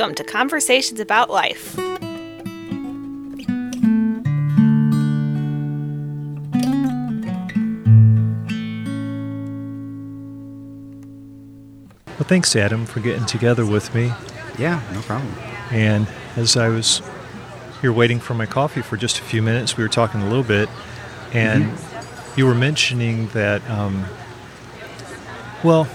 Welcome to Conversations About Life. Well, thanks, Adam, for getting together with me. Yeah, no problem. And as I was here waiting for my coffee for just a few minutes, we were talking a little bit, and mm-hmm. you were mentioning that, um, well,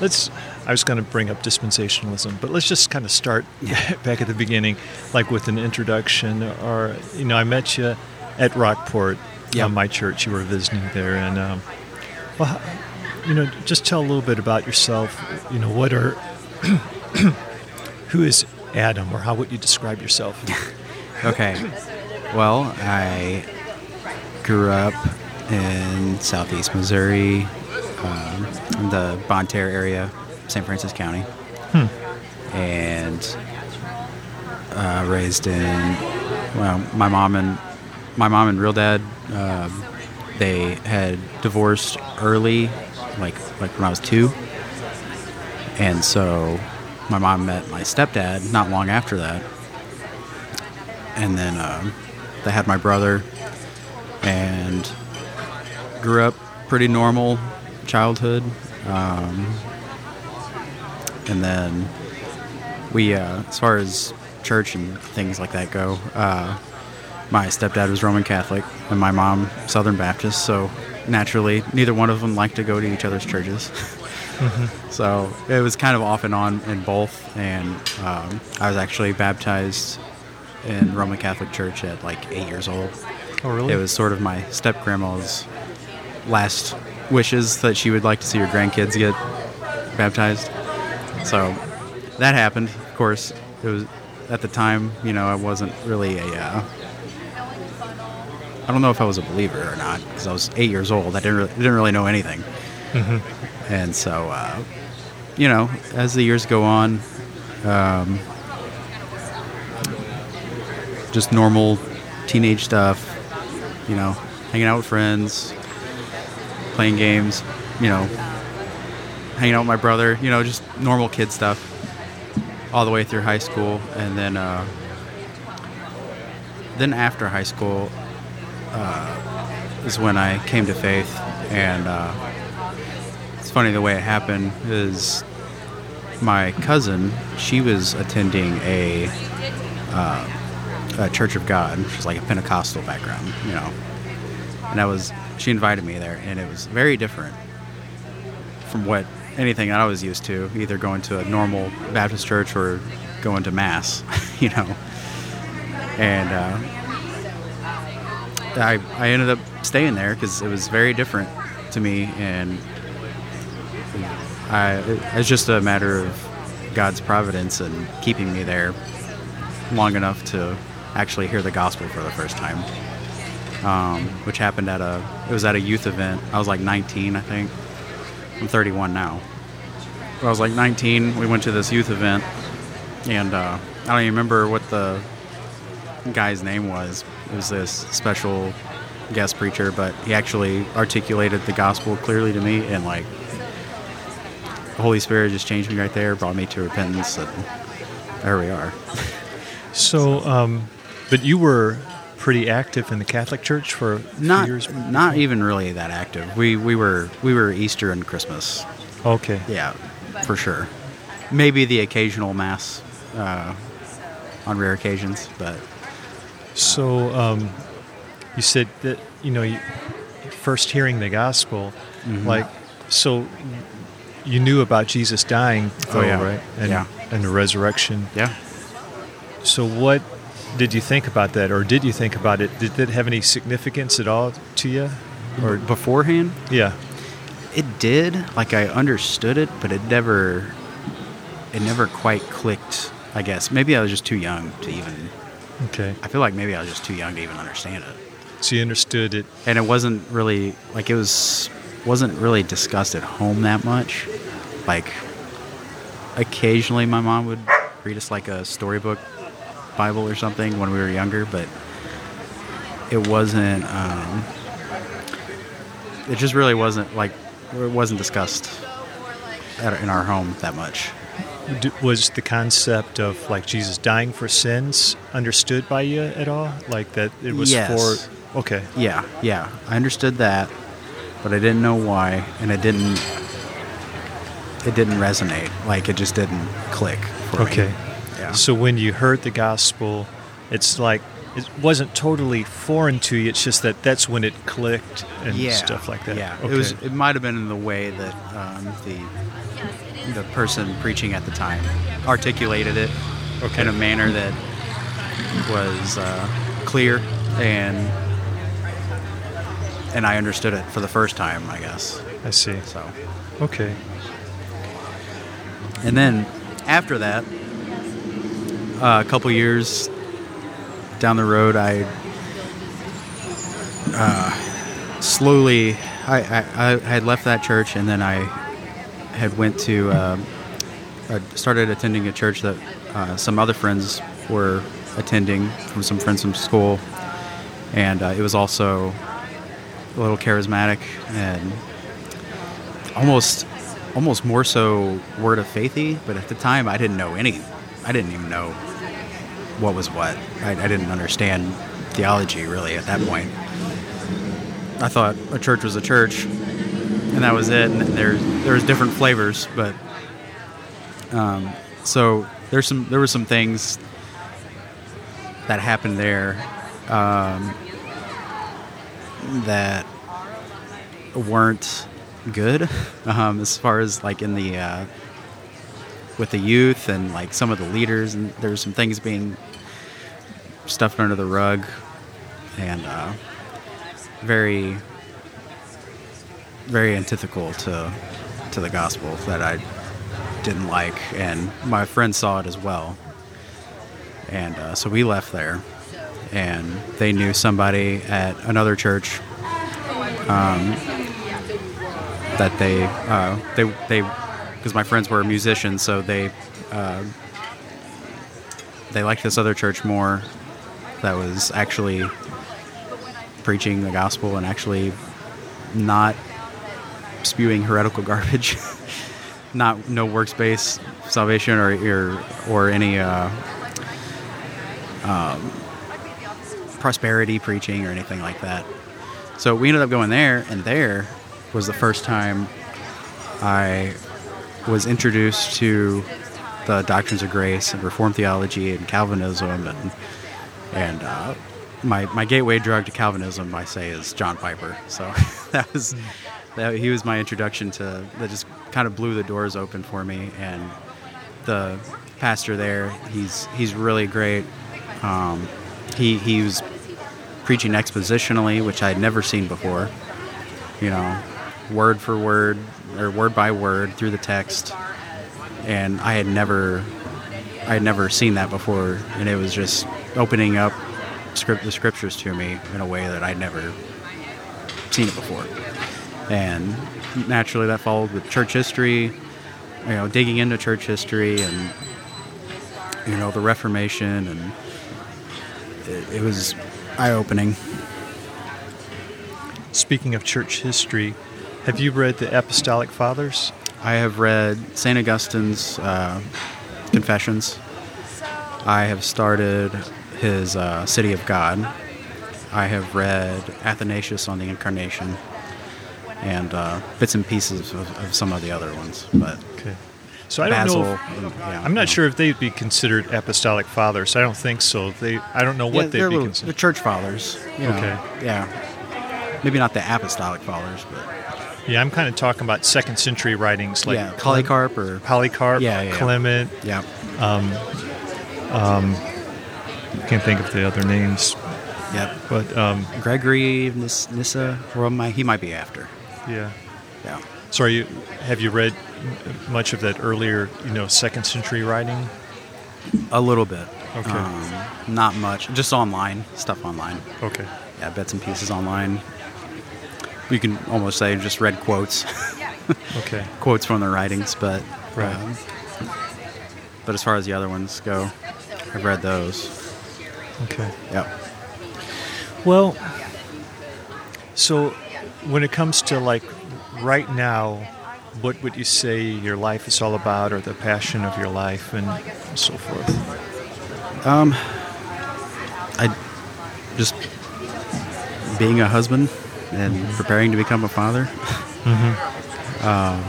let's. I was going to bring up dispensationalism, but let's just kind of start back at the beginning, like with an introduction. Or, you know, I met you at Rockport, yeah. Uh, my church. You were visiting there, and um, well, you know, just tell a little bit about yourself. You know, what are who is Adam, or how would you describe yourself? okay. Well, I grew up in southeast Missouri, um, in the Bonne Terre area, St. Francis County, hmm. and uh, raised in. Well, my mom and my mom and real dad, uh, they had divorced early like like when I was two, and so my mom met my stepdad not long after that, and then uh, they had my brother, and grew up pretty normal childhood, um, and then we uh, as far as church and things like that go. Uh, my stepdad was Roman Catholic and my mom Southern Baptist, so naturally, neither one of them liked to go to each other's churches. Mm-hmm. So it was kind of off and on in both. And um, I was actually baptized in Roman Catholic Church at like eight years old. Oh, really? It was sort of my step grandma's last wishes that she would like to see her grandkids get baptized. So that happened. Of course, it was at the time. You know, I wasn't really a uh, I don't know if I was a believer or not because I was eight years old. I didn't really, didn't really know anything. Mm-hmm. And so, uh, you know, as the years go on, um, just normal teenage stuff, you know, hanging out with friends, playing games, you know, hanging out with my brother, you know, just normal kid stuff all the way through high school. And then, uh, then after high school, uh, is when I came to faith, and uh, it's funny the way it happened is my cousin she was attending a, uh, a Church of God, which is like a Pentecostal background, you know, and I was she invited me there, and it was very different from what anything that I was used to, either going to a normal Baptist church or going to mass, you know, and uh, I, I ended up staying there because it was very different to me, and I, it's just a matter of God's providence and keeping me there long enough to actually hear the gospel for the first time, um, which happened at a it was at a youth event. I was like 19, I think. I'm 31 now. I was like 19. We went to this youth event, and uh, I don't even remember what the guy's name was. It was this special guest preacher, but he actually articulated the gospel clearly to me, and like the Holy Spirit just changed me right there, brought me to repentance, and there we are. so, um, but you were pretty active in the Catholic Church for not years. Not even really that active. We we were we were Easter and Christmas. Okay. Yeah, for sure. Maybe the occasional mass uh, on rare occasions, but so um, you said that you know, you, first hearing the gospel, mm-hmm. like so, you knew about Jesus dying, oh, yeah. right? And, yeah, and the resurrection. Yeah. So what did you think about that, or did you think about it? Did it have any significance at all to you, or beforehand? Yeah. It did. Like I understood it, but it never, it never quite clicked. I guess maybe I was just too young to even Okay. I feel like maybe I was just too young to even understand it. So you understood it, and it wasn't really like it was wasn't really discussed at home that much. Like occasionally, my mom would read us like a storybook Bible or something when we were younger, but it wasn't. Um, it just really wasn't like it wasn't discussed at, in our home that much. was the concept of like Jesus dying for sins understood by you at all? Like that it was Yes. for. Okay. Yeah, yeah. I understood that, but I didn't know why, and it didn't. It didn't resonate. Like it just didn't click. For me. Yeah. So when you heard the gospel, it's like it wasn't totally foreign to you. It's just that that's when it clicked and yeah, stuff like that. Yeah, Okay. it was. It might have been in the way that um, the the person preaching at the time articulated it Okay. in a manner that was uh, clear and and I understood it for the first time, I guess. I see. So, Okay. and then after that, uh, a couple years down the road, I uh, slowly I, I, I had left that church, and then I had went to uh, I started attending a church that uh, some other friends were attending from some friends from school, and uh, it was also a little charismatic and almost almost more so word of faithy. But at the time, I didn't know any. I didn't even know what was what. I, I didn't understand theology really at that point. I thought a church was a church, and that was it. And there's there's different flavors, but um, so there's some there were some things that happened there um, that weren't good um, as far as like in the uh, with the youth and like some of the leaders and there's some things being stuffed under the rug. And uh, very very antithetical to to the gospel that I didn't like. And my friends saw it as well. And uh, so we left there. And they knew somebody at another church um, that they uh, they they because my friends were musicians, so they uh, they liked this other church more that was actually preaching the gospel and actually not spewing heretical garbage, not no works based salvation or or, or any uh, um, prosperity preaching or anything like that. So we ended up going there, and there was the first time I was introduced to the doctrines of grace and Reformed theology and Calvinism, and and uh, my my gateway drug to Calvinism, I say, is John Piper. So that was that, he was my introduction to that. Just kind of blew the doors open for me, and the pastor there, he's he's really great. Um, he he was preaching expositionally, which I had never seen before. You know, word for word or word by word through the text, and I had never, I had never seen that before, and it was just opening up script the scriptures to me in a way that I'd never seen it before, and naturally that followed with church history, you know, digging into church history and you know the Reformation, and it, it was eye opening. Speaking of church history, have you read the Apostolic Fathers? I have read St. Augustine's uh, Confessions. I have started his uh, City of God. I have read Athanasius on the Incarnation and uh, bits and pieces of, of some of the other ones. But Okay. So I don't Basil, know. If, yeah, I'm not yeah. sure if they'd be considered apostolic fathers. I don't think so. They. I don't know what yeah, they'd be little- considered. the church fathers. you know. Okay. Yeah. Maybe not the apostolic fathers, but Yeah, I'm kind of talking about second century writings like yeah, Polycarp or Polycarp, Yeah, yeah, yeah. Clement. yeah, Can't think of the other names, yep. but um, Gregory of Nis- Nyssa, or he might be after. yeah. Yeah. So, are you have you read much of that earlier, you know, second century writing? A little bit. Okay. Um, not much. Just online stuff online. Okay. Yeah, bits and pieces online. You can almost say just read quotes, Okay. quotes from the writings, but Right. um, but as far as the other ones go, I've read those. Okay. Yeah. Well, so when it comes to like right now, what would you say your life is all about, or the passion of your life, and so forth? Um, I just being a husband and preparing to become a father. Um,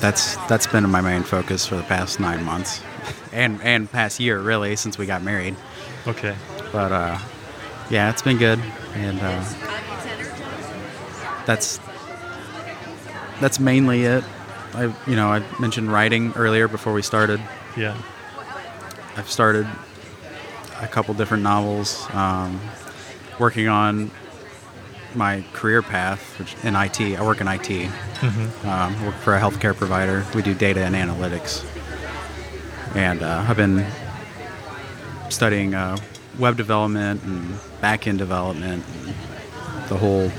that's that's been my main focus for the past nine months, and and past year really since we got married. Okay. But uh, yeah, it's been good, and uh, that's that's mainly it. I you know I mentioned writing earlier before we started. Yeah. I've started a couple different novels, um, working on my career path which in IT. I work in IT. Mm-hmm. Um, work for a healthcare provider. We do data and analytics, and uh, I've been studying uh, web development and back-end development, and the whole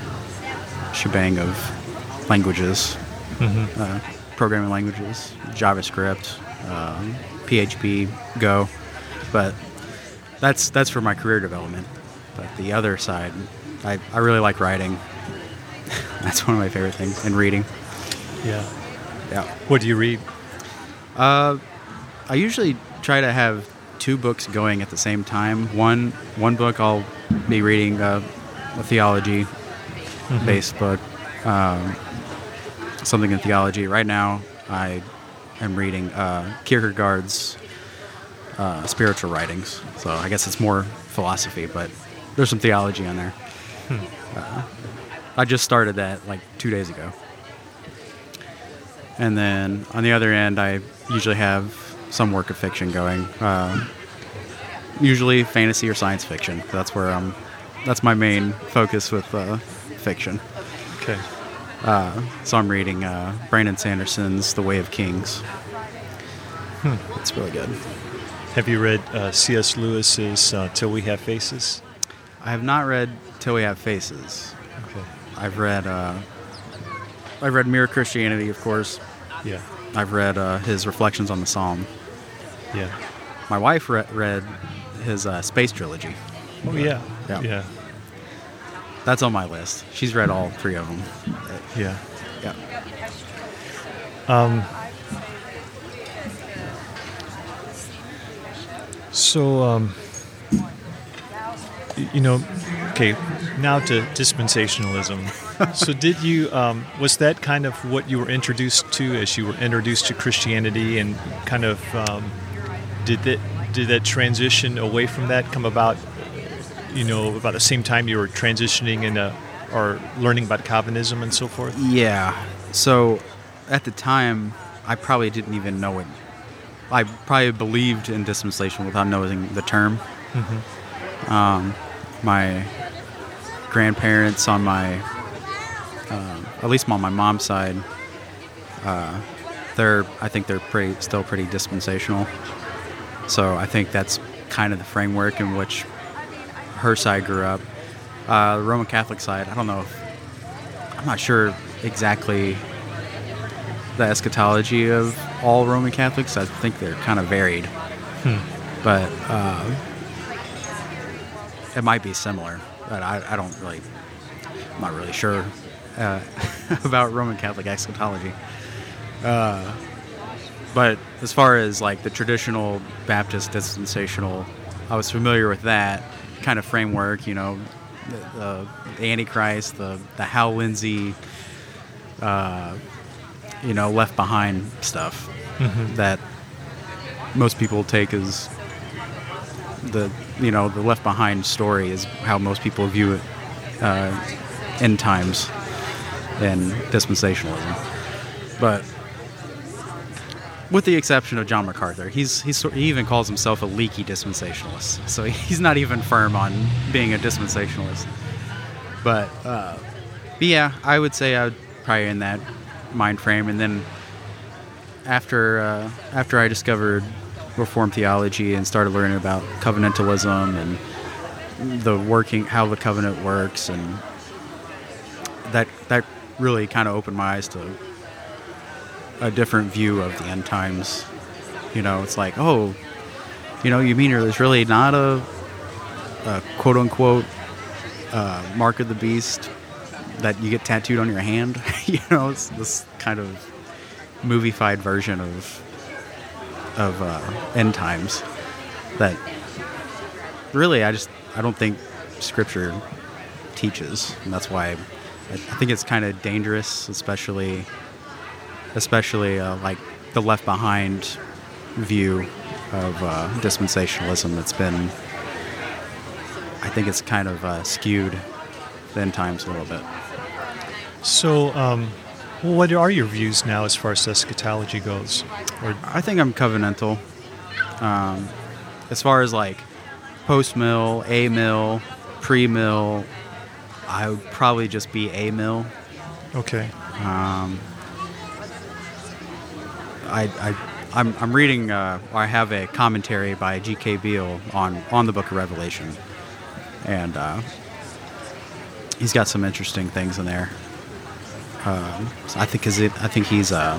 shebang of languages, Mm-hmm. uh, programming languages, JavaScript, um, PHP, Go, but that's that's for my career development. But the other side, I, I really like writing. that's one of my favorite things, and reading. Yeah. Yeah. What do you read? Uh, I usually try to have two books going at the same time. One one book I'll be reading uh, a theology based book, um, something in theology. Right now, I am reading uh, Kierkegaard's uh, spiritual writings. So I guess it's more philosophy, but there's some theology in there. Uh, I just started that like two days ago. And then on the other end, I usually have some work of fiction going. Um, usually fantasy or science fiction. That's where I'm. That's my main focus with uh, fiction. Okay. Uh, so I'm reading uh, Brandon Sanderson's The Way of Kings. It's really good. Have you read uh, C.S. Lewis's uh, Till We Have Faces? I have not read Till We Have Faces. Okay. I've read. Uh, I've read Mere Christianity, of course. Yeah. I've read uh, his reflections on the Psalm. Yeah. My wife re- read his uh, space trilogy. Oh yeah. Yeah. Yeah. That's on my list. She's read all three of them. Yeah. Yeah. Um, so, um, y- you know, okay, now to dispensationalism. so, did you, um, was that kind of what you were introduced to as you were introduced to Christianity and kind of, um, did that, did that transition away from that come about, you know, about the same time you were transitioning into or learning about Calvinism and so forth? Yeah. So at the time, I probably didn't even know it. I probably believed in dispensation without knowing the term. Um, my grandparents on my, um, at least on my mom's side, uh, they're I think they're pretty still pretty dispensational. So I think that's kind of the framework in which her side grew up. Uh, the Roman Catholic side, I don't know if I'm not sure exactly the eschatology of all Roman Catholics. I think they're kind of varied, but uh, it might be similar. But I, I don't really, I'm not really sure uh, about Roman Catholic eschatology. Uh, but as far as like the traditional Baptist dispensational, I was familiar with that kind of framework. You know, the, the, Antichrist, the the Hal Lindsey, uh, you know, Left Behind stuff that most people take as the you know the Left Behind story is how most people view it uh, end times and dispensationalism, but with the exception of John MacArthur, he's, he's he even calls himself a leaky dispensationalist. So he's not even firm on being a dispensationalist. But, uh, but yeah, I would say I would probably in that mind frame. And then after uh, after I discovered Reformed theology and started learning about covenantalism and the working how the covenant works, and that that really kind of opened my eyes to a different view of the end times. You know, it's like, oh, you know, you mean there's really not a, a quote unquote uh, mark of the beast that you get tattooed on your hand. you know, it's this kind of moviefied version of of uh, end times that really I just I don't think scripture teaches, and that's why I, think it's kind of dangerous, especially especially uh, like the left behind view of uh, dispensationalism that's been I think it's kind of uh, skewed the end times a little bit. So, um, well, what are your views now as far as eschatology goes? Or I think I'm covenantal. Um, as far as like post mill, a mill, pre mill, I would probably just be a mill. okay, Um, I, I, I'm, I'm reading. Uh, I have a commentary by G.K. Beale on on the Book of Revelation, and uh, he's got some interesting things in there. Um, I think is it. I think he's. Uh,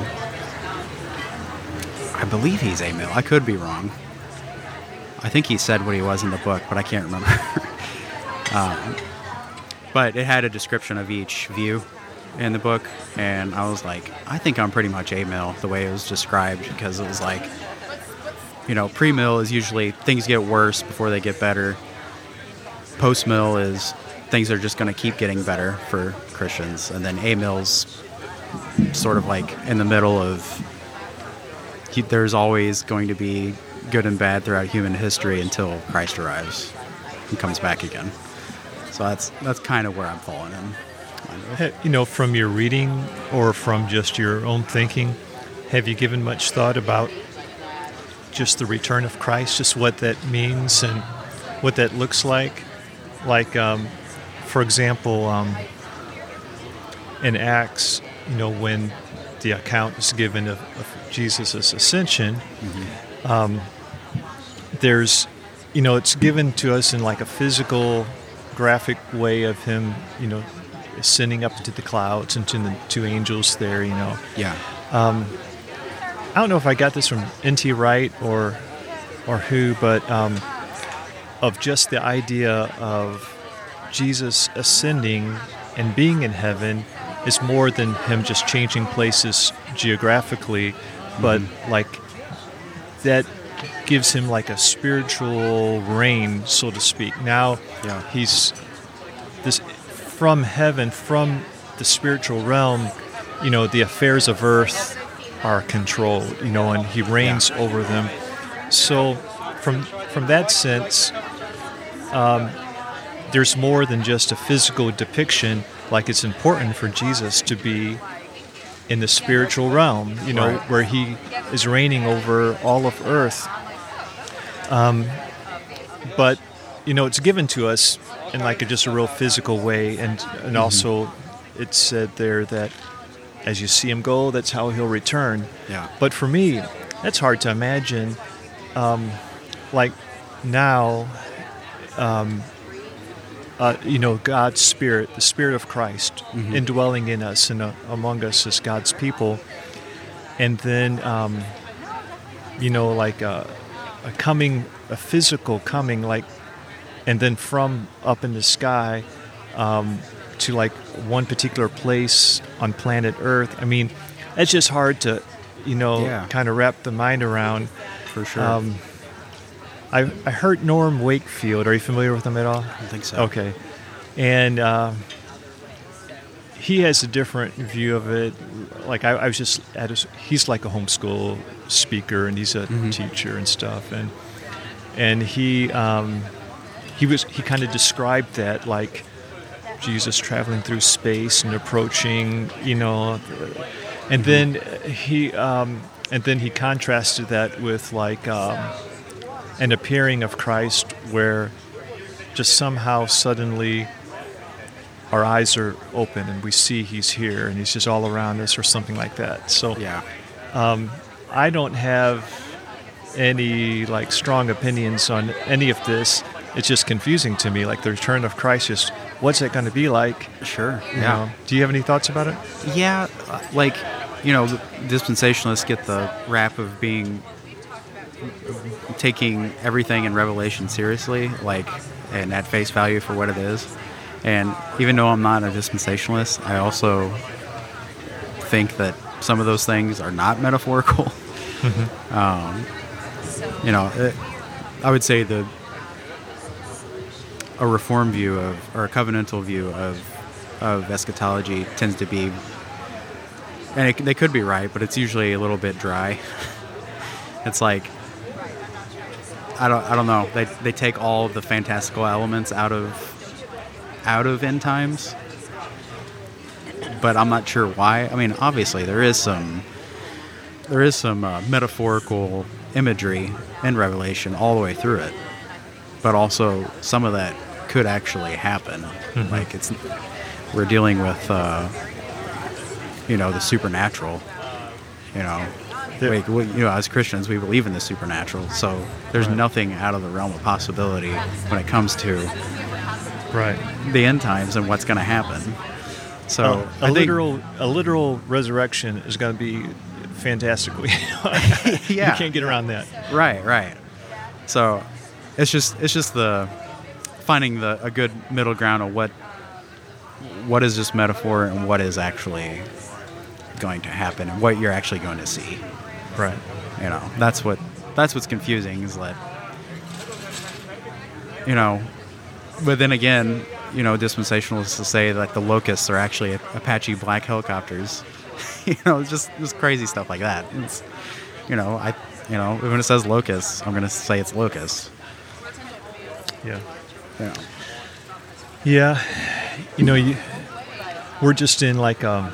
I believe he's a mill. I could be wrong. I think he said what he was in the book, but I can't remember. um, but it had a description of each view in the book, and I was like, I think I'm pretty much a mill the way it was described because it was like, you know, pre mill is usually things get worse before they get better. Post mill is things are just going to keep getting better for Christians, and then a mill's sort of like in the middle of. There's always going to be good and bad throughout human history until Christ arrives and comes back again. So that's that's kind of where I'm falling in. You know, from your reading or from just your own thinking, have you given much thought about just the return of Christ, just what that means and what that looks like? Like, um, for example, um, in Acts, you know, when the account is given of, of Jesus' ascension, um, there's, you know, it's given to us in like a physical, graphic way of him, you know, ascending up into the clouds and to the two angels there, you know. Yeah. I don't know if I got this from N.T. Wright or or who, but um, of just the idea of Jesus ascending and being in heaven is more than him just changing places geographically, but like that gives him like a spiritual reign, so to speak. Now Yeah. he's this from heaven, from the spiritual realm. You know, the affairs of earth are controlled. You know, and he reigns over them. So, from from that sense, um, there's more than just a physical depiction. Like it's important for Jesus to be in the spiritual realm. You know, Right. where he is reigning over all of earth. Um, but you know, it's given to us in like a, just a real physical way, and and also it said there that as you see him go, that's how he'll return. Yeah. But for me, that's hard to imagine. Um, like now, um, uh, you know, God's Spirit, the Spirit of Christ, indwelling in us and uh, among us as God's people, and then, um, you know, like a, a coming, a physical coming, like, and then from up in the sky um, to like one particular place on planet Earth. I mean, it's just hard to, you know, Yeah. kind of wrap the mind around. For sure. Um, I, I heard Norm Wakefield. Are you familiar with him at all? I don't think so. Okay. And uh, he has a different view of it. Like I, I was just at his, he's like a homeschool speaker and he's a teacher and stuff. And and he um, he was he kind of described that like Jesus traveling through space and approaching, you know, and then he um, and then he contrasted that with like um, an appearing of Christ where just somehow suddenly our eyes are open and we see he's here and he's just all around us or something like that. So Yeah. Um, I don't have any like strong opinions on any of this. It's just confusing to me. Like the return of Christ, just what's it going to be like? Sure. you know? Do you have any thoughts about it? Yeah, like you know, dispensationalists get the rap of being taking everything in Revelation seriously, like and at face value for what it is. And even though I'm not a dispensationalist, I also think that some of those things are not metaphorical. um, you know, it, I would say the a reform view of or a covenantal view of of eschatology tends to be, and it, they could be right, but it's usually a little bit dry. it's like I don't I don't know. They they take all of the fantastical elements out of out of end times, but I'm not sure why. I mean, obviously there is some there is some uh, metaphorical imagery in Revelation all the way through it, but also some of that could actually happen. Mhm. Like it's we're dealing with uh, you know the supernatural. You know, like we, you know, as Christians, we believe in the supernatural. So there's Right. nothing out of the realm of possibility when it comes to Right. the end times and what's going to happen. So Uh, a literal a literal resurrection is going to be fantastical. Yeah. you can't get around that. Right, right. So it's just it's just the finding the a good middle ground of what what is just metaphor and what is actually going to happen and what you're actually going to see. Right. You know, that's what that's what's confusing is that you know, but then again, you know, dispensationalists will say that the locusts are actually Apache black helicopters. you know, it's just just crazy stuff like that. It's you know, I you know, when it says locusts, I'm gonna say it's locusts. Yeah. Know. Yeah, you know, you, we're just in like um,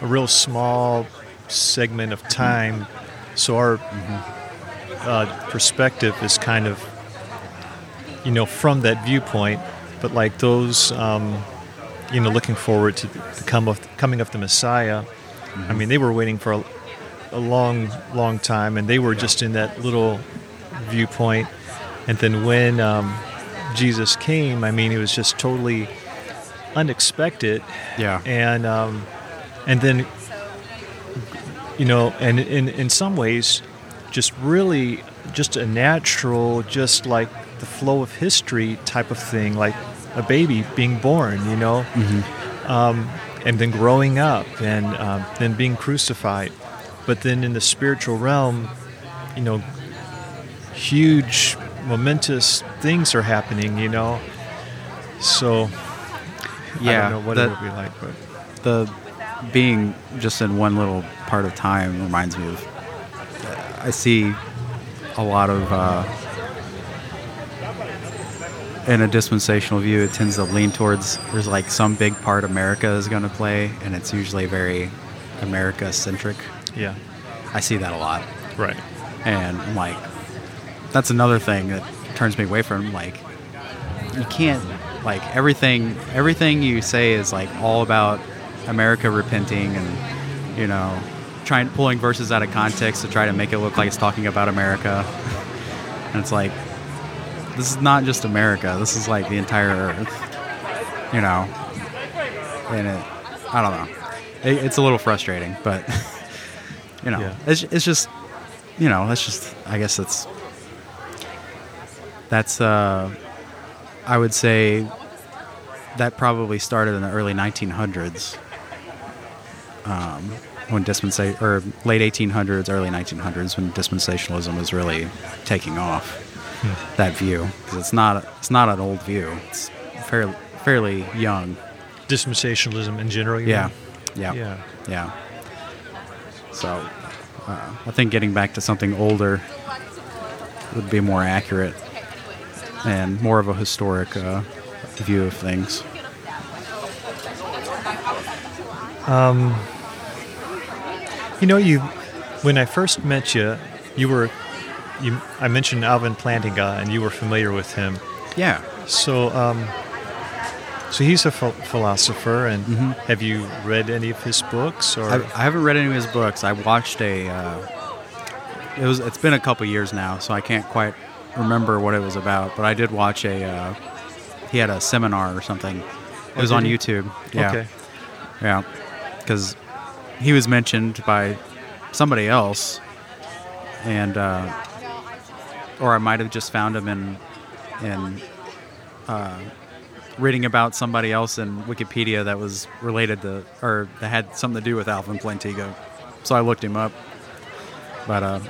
a real small segment of time, so our uh, perspective is kind of, you know, from that viewpoint. But like those, um, you know, looking forward to the come of coming of the Messiah. I mean, they were waiting for a, a long, long time, and they were just in that little viewpoint. And then when um, Jesus came, I mean, it was just totally unexpected, Yeah. and um, and then you know, and in in some ways, just really just a natural, just like the flow of history type of thing, like a baby being born, you know, um, and then growing up, and um, then being crucified, but then in the spiritual realm, you know, huge, momentous things are happening, you know. So, yeah, I don't know what that- it would be like, but the being just in one little part of time reminds me of I see a lot of uh, in a dispensational view it tends to lean towards there's like some big part America is going to play and it's usually very America centric yeah, I see that a lot. Right, and I'm like that's another thing that turns me away from like you can't like everything everything you say is like all about America repenting and you know trying pulling verses out of context to try to make it look like it's talking about America. And it's like this is not just America. This is like the entire earth you know? And it I don't know. It, it's a little frustrating but you know Yeah. it's, it's just you know that's just I guess it's that's uh I would say that probably started in the early 1900s um, when dispensa- or late 1800s early 1900s when dispensationalism was really taking off that view. Because it's not it's not an old view. It's fairly fairly young. Dispensationalism in general. you yeah. mean? yeah. Yeah, yeah. So uh, I think getting back to something older would be more accurate and more of a historic uh, view of things. You know, you when I first met you, you were you. I mentioned Alvin Plantinga, and you were familiar with him. Yeah. So, um, so he's a ph- philosopher, and Mhm. have you read any of his books? Or I, I haven't read any of his books. I watched a. Uh, it was. It's been a couple years now, so I can't quite remember what it was about. But I did watch a. Uh, he had a seminar or something. It Oh, was on? YouTube. Yeah. okay, Yeah, because he was mentioned by somebody else, and uh, or I might have just found him in in uh, reading about somebody else in Wikipedia that was related to or that had something to do with Alvin Plantinga. So I looked him up, but uh,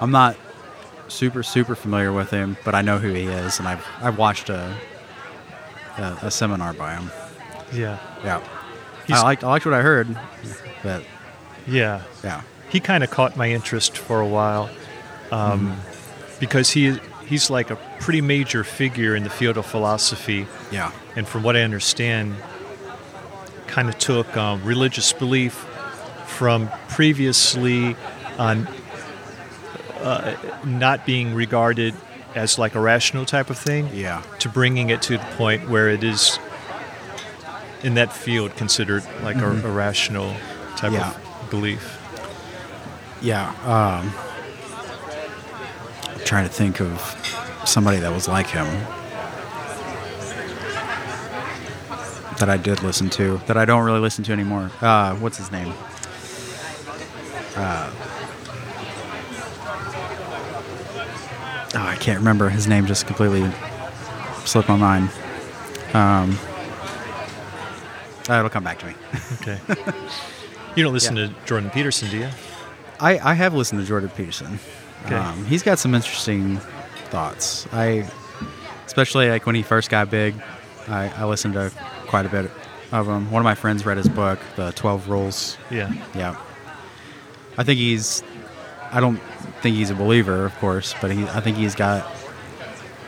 I'm not super super familiar with him, but I know who he is, and I've I've watched a a, a seminar by him. Yeah. Yeah, I liked I liked what I heard, but Yeah. yeah, He kind of caught my interest for a while um, because he he's like a pretty major figure in the field of philosophy. yeah, and from what I understand, kind of took um, religious belief from previously on uh, not being regarded as like a rational type of thing yeah, to bringing it to the point where it is in that field considered like a, a rational type Yeah. of belief. yeah. Um, I'm trying to think of somebody that was like him that I did listen to that I don't really listen to anymore. Uh, what's his name? Uh, oh, I can't remember his name. Just completely slipped my mind. Um, uh, it'll come back to me. Okay. you don't listen to Jordan Peterson, do you? I, I have listened to Jordan Peterson. Okay. Um, he's got some interesting thoughts. I, especially like when he first got big, I, I listened to quite a bit of him. One of my friends read his book, The Twelve Rules. Yeah. Yeah. I think he's. I don't think he's a believer, of course, but he. I think he's got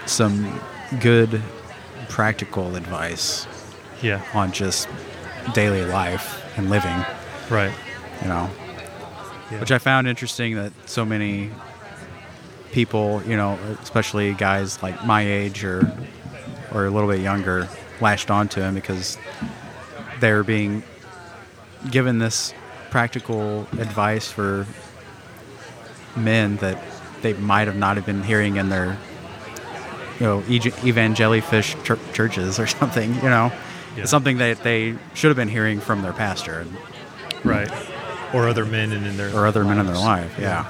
some good, practical advice Yeah. on just daily life and living Right. you know, Yeah. which I found interesting that so many people, you know, especially guys like my age or or a little bit younger, latched onto him because they're being given this practical advice for men that they might have not have been hearing in their you know evangelifish chur- churches or something you know Yeah. it's something that they should have been hearing from their pastor Right. Or other men in, in their or other men in their life yeah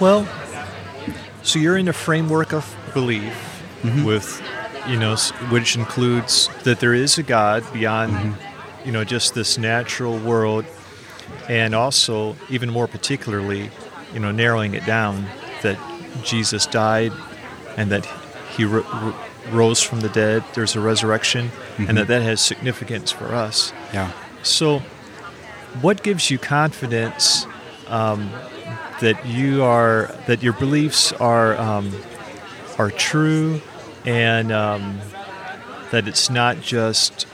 Well, so you're in a framework of belief Mm-hmm. with, you know, which includes that there is a God beyond, Mm-hmm. you know, just this natural world, and also, even more particularly, you know, narrowing it down that Jesus died and that he ro- ro- rose from the dead. There's a resurrection, Mm-hmm. and that that has significance for us. yeah So, what gives you confidence um, that you are that your beliefs are um, are true, and um, that it's not just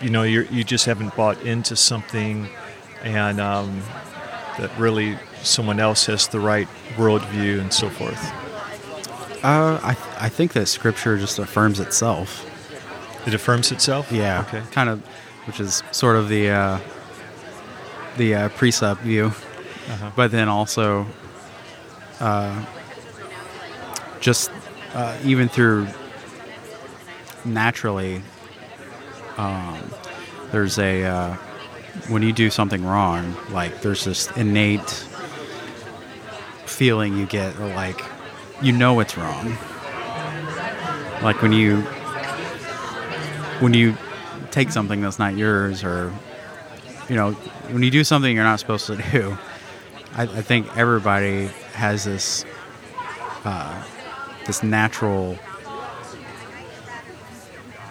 you know you you just haven't bought into something, and um, that really someone else has the right worldview and so forth. Uh, I, I think that scripture just affirms itself It affirms itself. yeah Okay. kind of which is sort of the uh, the uh, precept view Uh-huh. but then also uh, just uh, even through naturally um, there's a uh, when you do something wrong like there's this innate feeling you get like you know it's wrong like when you when you take something that's not yours or you know when you do something you're not supposed to do i, I think everybody has this uh, this natural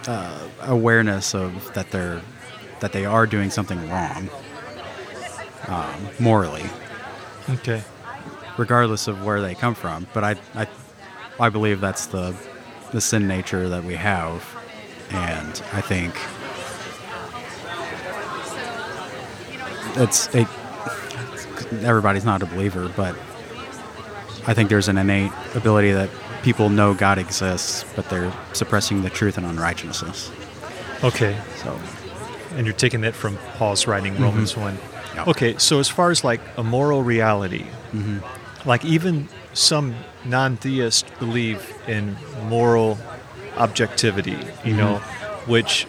uh, awareness of that they're that they are doing something wrong um, morally Okay. Regardless of where they come from but i i, I believe that's the the sin nature that we have and i think it's it, everybody's not a believer but i think there's an innate ability that people know god exists but they're suppressing the truth and unrighteousness Okay. so And you're taking that from Paul's writing, Romans 1. Mm-hmm. Yeah. Okay, so as far as like a moral reality, Mm-hmm. Like even some non theists believe in moral objectivity, you know, Mm-hmm. which,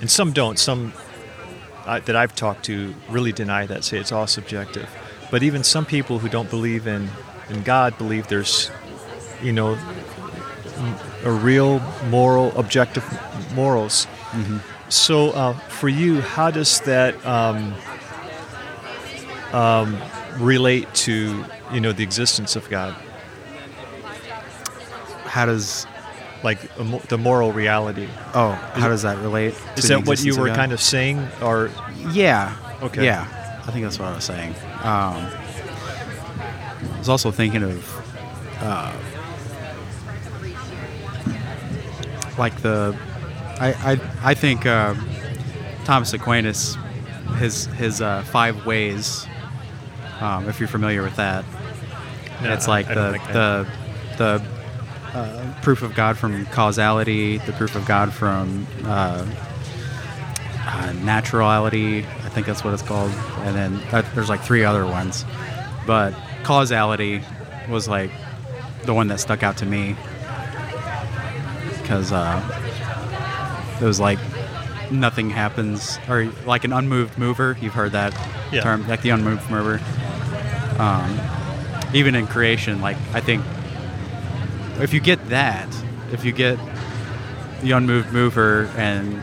and some don't. Some uh, that I've talked to really deny that, say it's all subjective. But even some people who don't believe in, in God believe there's, you know, a real moral, objective morals. So, uh, for you, how does that um, um, relate to you know the existence of God, How does like the moral reality? oh how does that relate? Is the that what you existence of were kind of saying, or Yeah. Okay. Yeah, I think that's what I was saying. Um, I was also thinking of uh, like the I I, I think uh, Thomas Aquinas his his uh, five ways. Um, if you're familiar with that, No, it's like I the I the the uh, proof of God from causality, the proof of God from uh, uh, naturality. I think that's what it's called. And then uh, there's like three other ones, but causality was like the one that stuck out to me because uh, it was like nothing happens, or like an unmoved mover. You've heard that Yeah. term, like the unmoved mover. Um, even in creation, like I think if you get that, if you get the unmoved mover and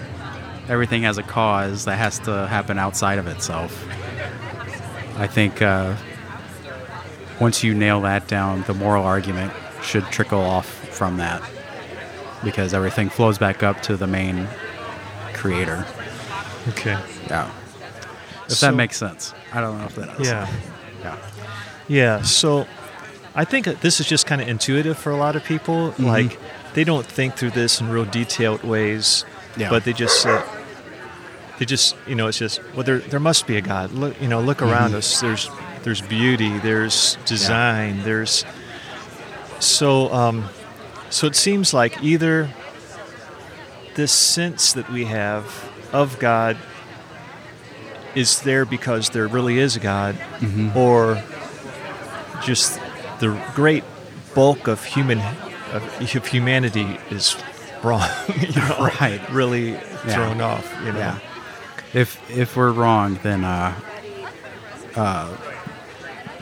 everything has a cause that has to happen outside of itself, I think uh, once you nail that down, the moral argument should trickle off from that because everything flows back up to the main creator. okay, Yeah. If So- that makes sense. I don't know if that does. yeah. Yeah. Yeah, so I think this is just kind of intuitive for a lot of people. Mm-hmm. Like they don't think through this in real detailed ways, Yeah. but they just uh, they just you know it's just well there there must be a God. Look you know look around Mm-hmm. us. There's there's beauty. There's design. There's so um, so it seems like either this sense that we have of God is there because there really is a God, Mm-hmm. or just the great bulk of human of, humanity is wrong, you know, Right. Really thrown off, you know. Yeah. If if we're wrong, then uh, uh,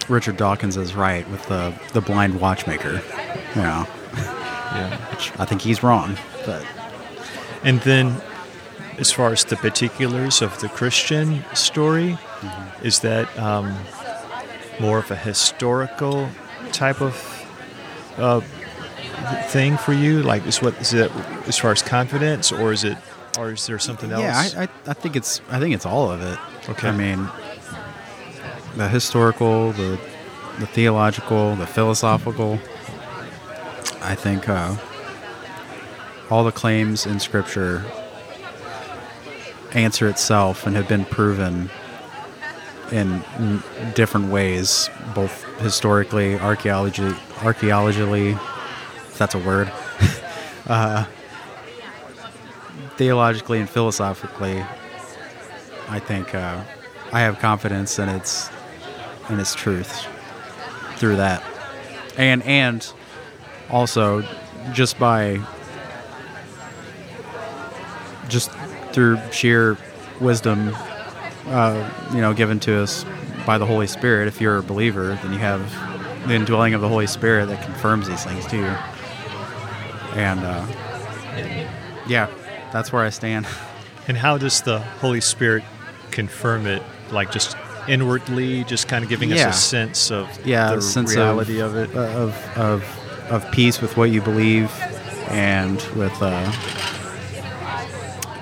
Richard Dawkins is right with the the blind watchmaker. You know, Yeah. I think he's wrong, but And then, as far as the particulars of the Christian story, Mm-hmm. is that um, more of a historical type of uh, thing for you? Like, is what is it as far as confidence, or is it, or is there something else? yeah, I, I I think it's I think it's all of it. Okay. I mean, the historical, the the theological, the philosophical. I think uh, all the claims in Scripture answer itself and have been proven in different ways, both historically, archaeology, archaeologically, if that's a word, uh, theologically, and philosophically. I think uh, I have confidence in its in its truth through that, and and also just by just through sheer wisdom, uh, you know, given to us by the Holy Spirit. If you're a believer, then you have the indwelling of the Holy Spirit that confirms these things to you. And uh, yeah, that's where I stand. And how does the Holy Spirit confirm it? Like just inwardly, just kind of giving Yeah. us a sense of yeah, the sense reality of, of, it. of of of peace with what you believe, and with uh,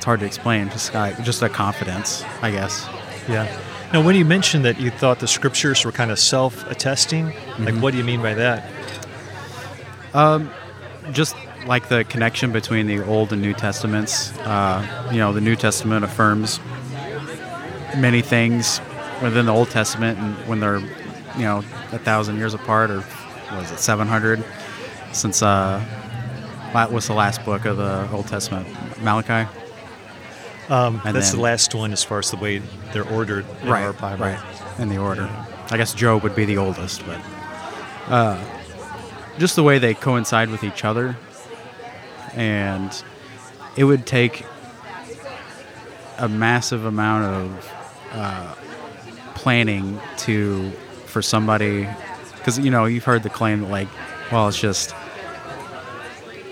it's hard to explain. Just like, just a confidence, I guess. Yeah. Now, when you mentioned that you thought the scriptures were kind of self-attesting, Mm-hmm. like what do you mean by that? Um, Just like the connection between the Old and New Testaments. Uh, you know, the New Testament affirms many things within the Old Testament, and when they're you know a thousand years apart, or was it seven hundred? Since uh, what was the last book of the Old Testament? Malachi. Um, that's then- the last one as far as the way they're ordered in our Bible. Right. In the order. I guess Job would be the oldest, but uh, just the way they coincide with each other, and it would take a massive amount of uh, planning to for somebody because you know you've heard the claim that like well it's just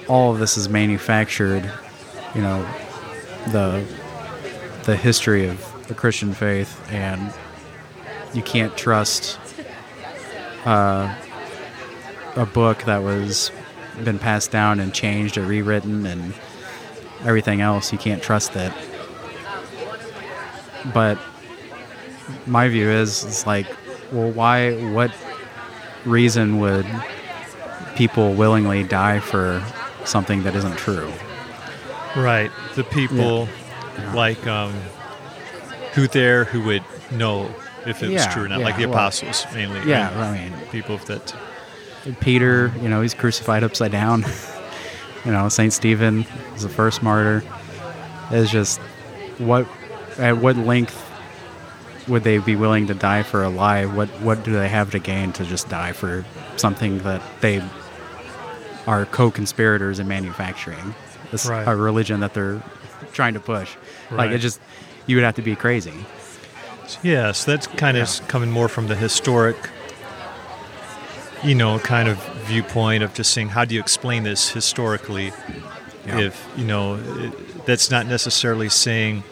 all of this is manufactured. You know, the the history of the Christian faith, and you can't trust uh, a book that was been passed down and changed or rewritten and everything else. You can't trust it. But my view is, it's like, well, why? What reason would people willingly die for something that isn't true? Right. The people like um, who there who would know if it was true or not, yeah, like the well, apostles mainly. yeah, and I mean- people that. Peter, you know, he's crucified upside down. you know, Saint Stephen is the first martyr. It's just what at what length would they be willing to die for a lie? What what do they have to gain to just die for something that they are co-conspirators in manufacturing? This Right. a religion that they're trying to push. Like it just you would have to be crazy. Yes, yeah, so that's kind of coming more from the historic, you know, kind of viewpoint of just saying how do you explain this historically? Yeah. If you know, it, that's not necessarily saying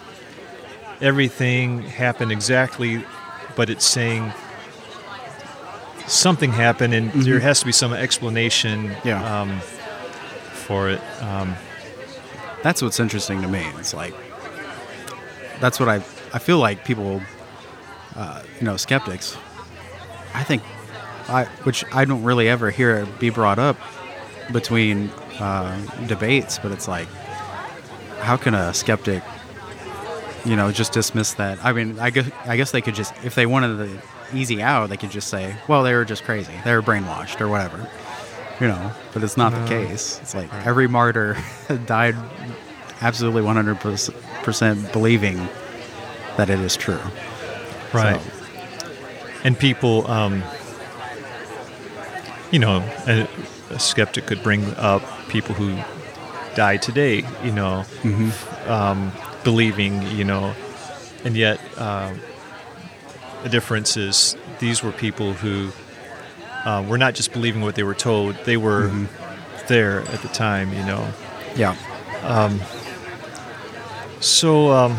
everything happened exactly, but it's saying something happened, and there has to be some explanation Mm-hmm. Yeah. um, for it. Um, that's what's interesting to me. It's like that's what I I feel like people, uh, you know, skeptics. I think I which I don't really ever hear be brought up between uh, debates, but it's like, how can a skeptic, you know, just dismiss that? I mean, I guess I guess they could just if they wanted the easy out, they could just say, well, they were just crazy, they were brainwashed or whatever. You know, but it's not the case. It's like every martyr died absolutely 100% believing that it is true. Right. So, And people, um, you know, a, a skeptic could bring up people who died today, you know, um, believing, you know, and yet um, the difference is these were people who uh, were not just believing what they were told, they were there at the time, you know. yeah. So, um,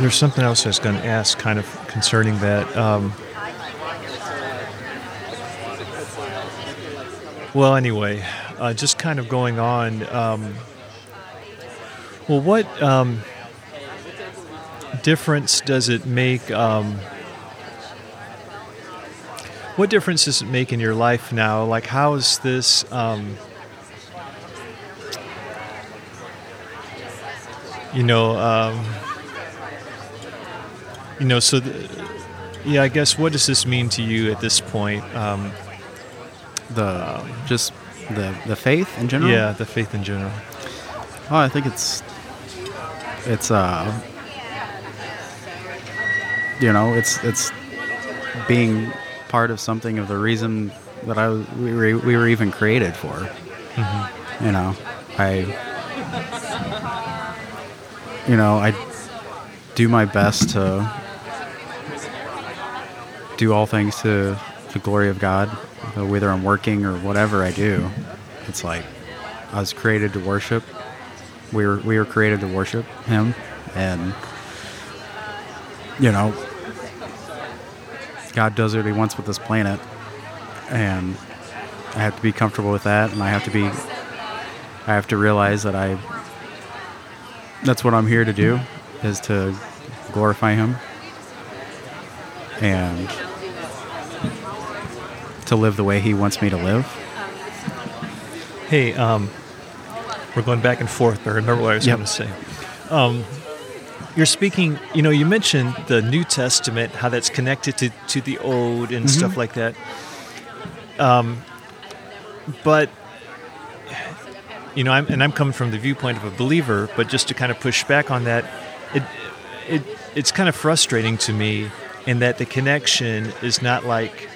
there's something else I was going to ask, kind of concerning that. Um, well, anyway, uh, just kind of going on. Um, well, what um, difference does it make? Um, what difference does it make in your life now? Like, how is this? Um, you know, um, you know. So, yeah, I guess. What does this mean to you at this point? Um, The just the the faith in general. yeah, the faith in general. Oh, I think it's it's uh you know it's it's being part of something of the reason that I was, we were we were even created for. You know, I you know I do my best to do all things to the glory of God, whether I'm working or whatever I do. It's like I was created to worship. We were we were created to worship Him, and you know, God does what He wants with this planet, and I have to be comfortable with that, and I have to be, I have to realize that I. That's what I'm here to do, is to glorify Him, and to live the way He wants me to live. Hey, um, we're going back and forth, I remember what I was Yep. going to say. Um, you're speaking, you know, you mentioned the New Testament, how that's connected to, to the Old and stuff like that. Um, but, you know, I'm, and I'm coming from the viewpoint of a believer, but just to kind of push back on that, it, it, it's kind of frustrating to me in that the connection is not like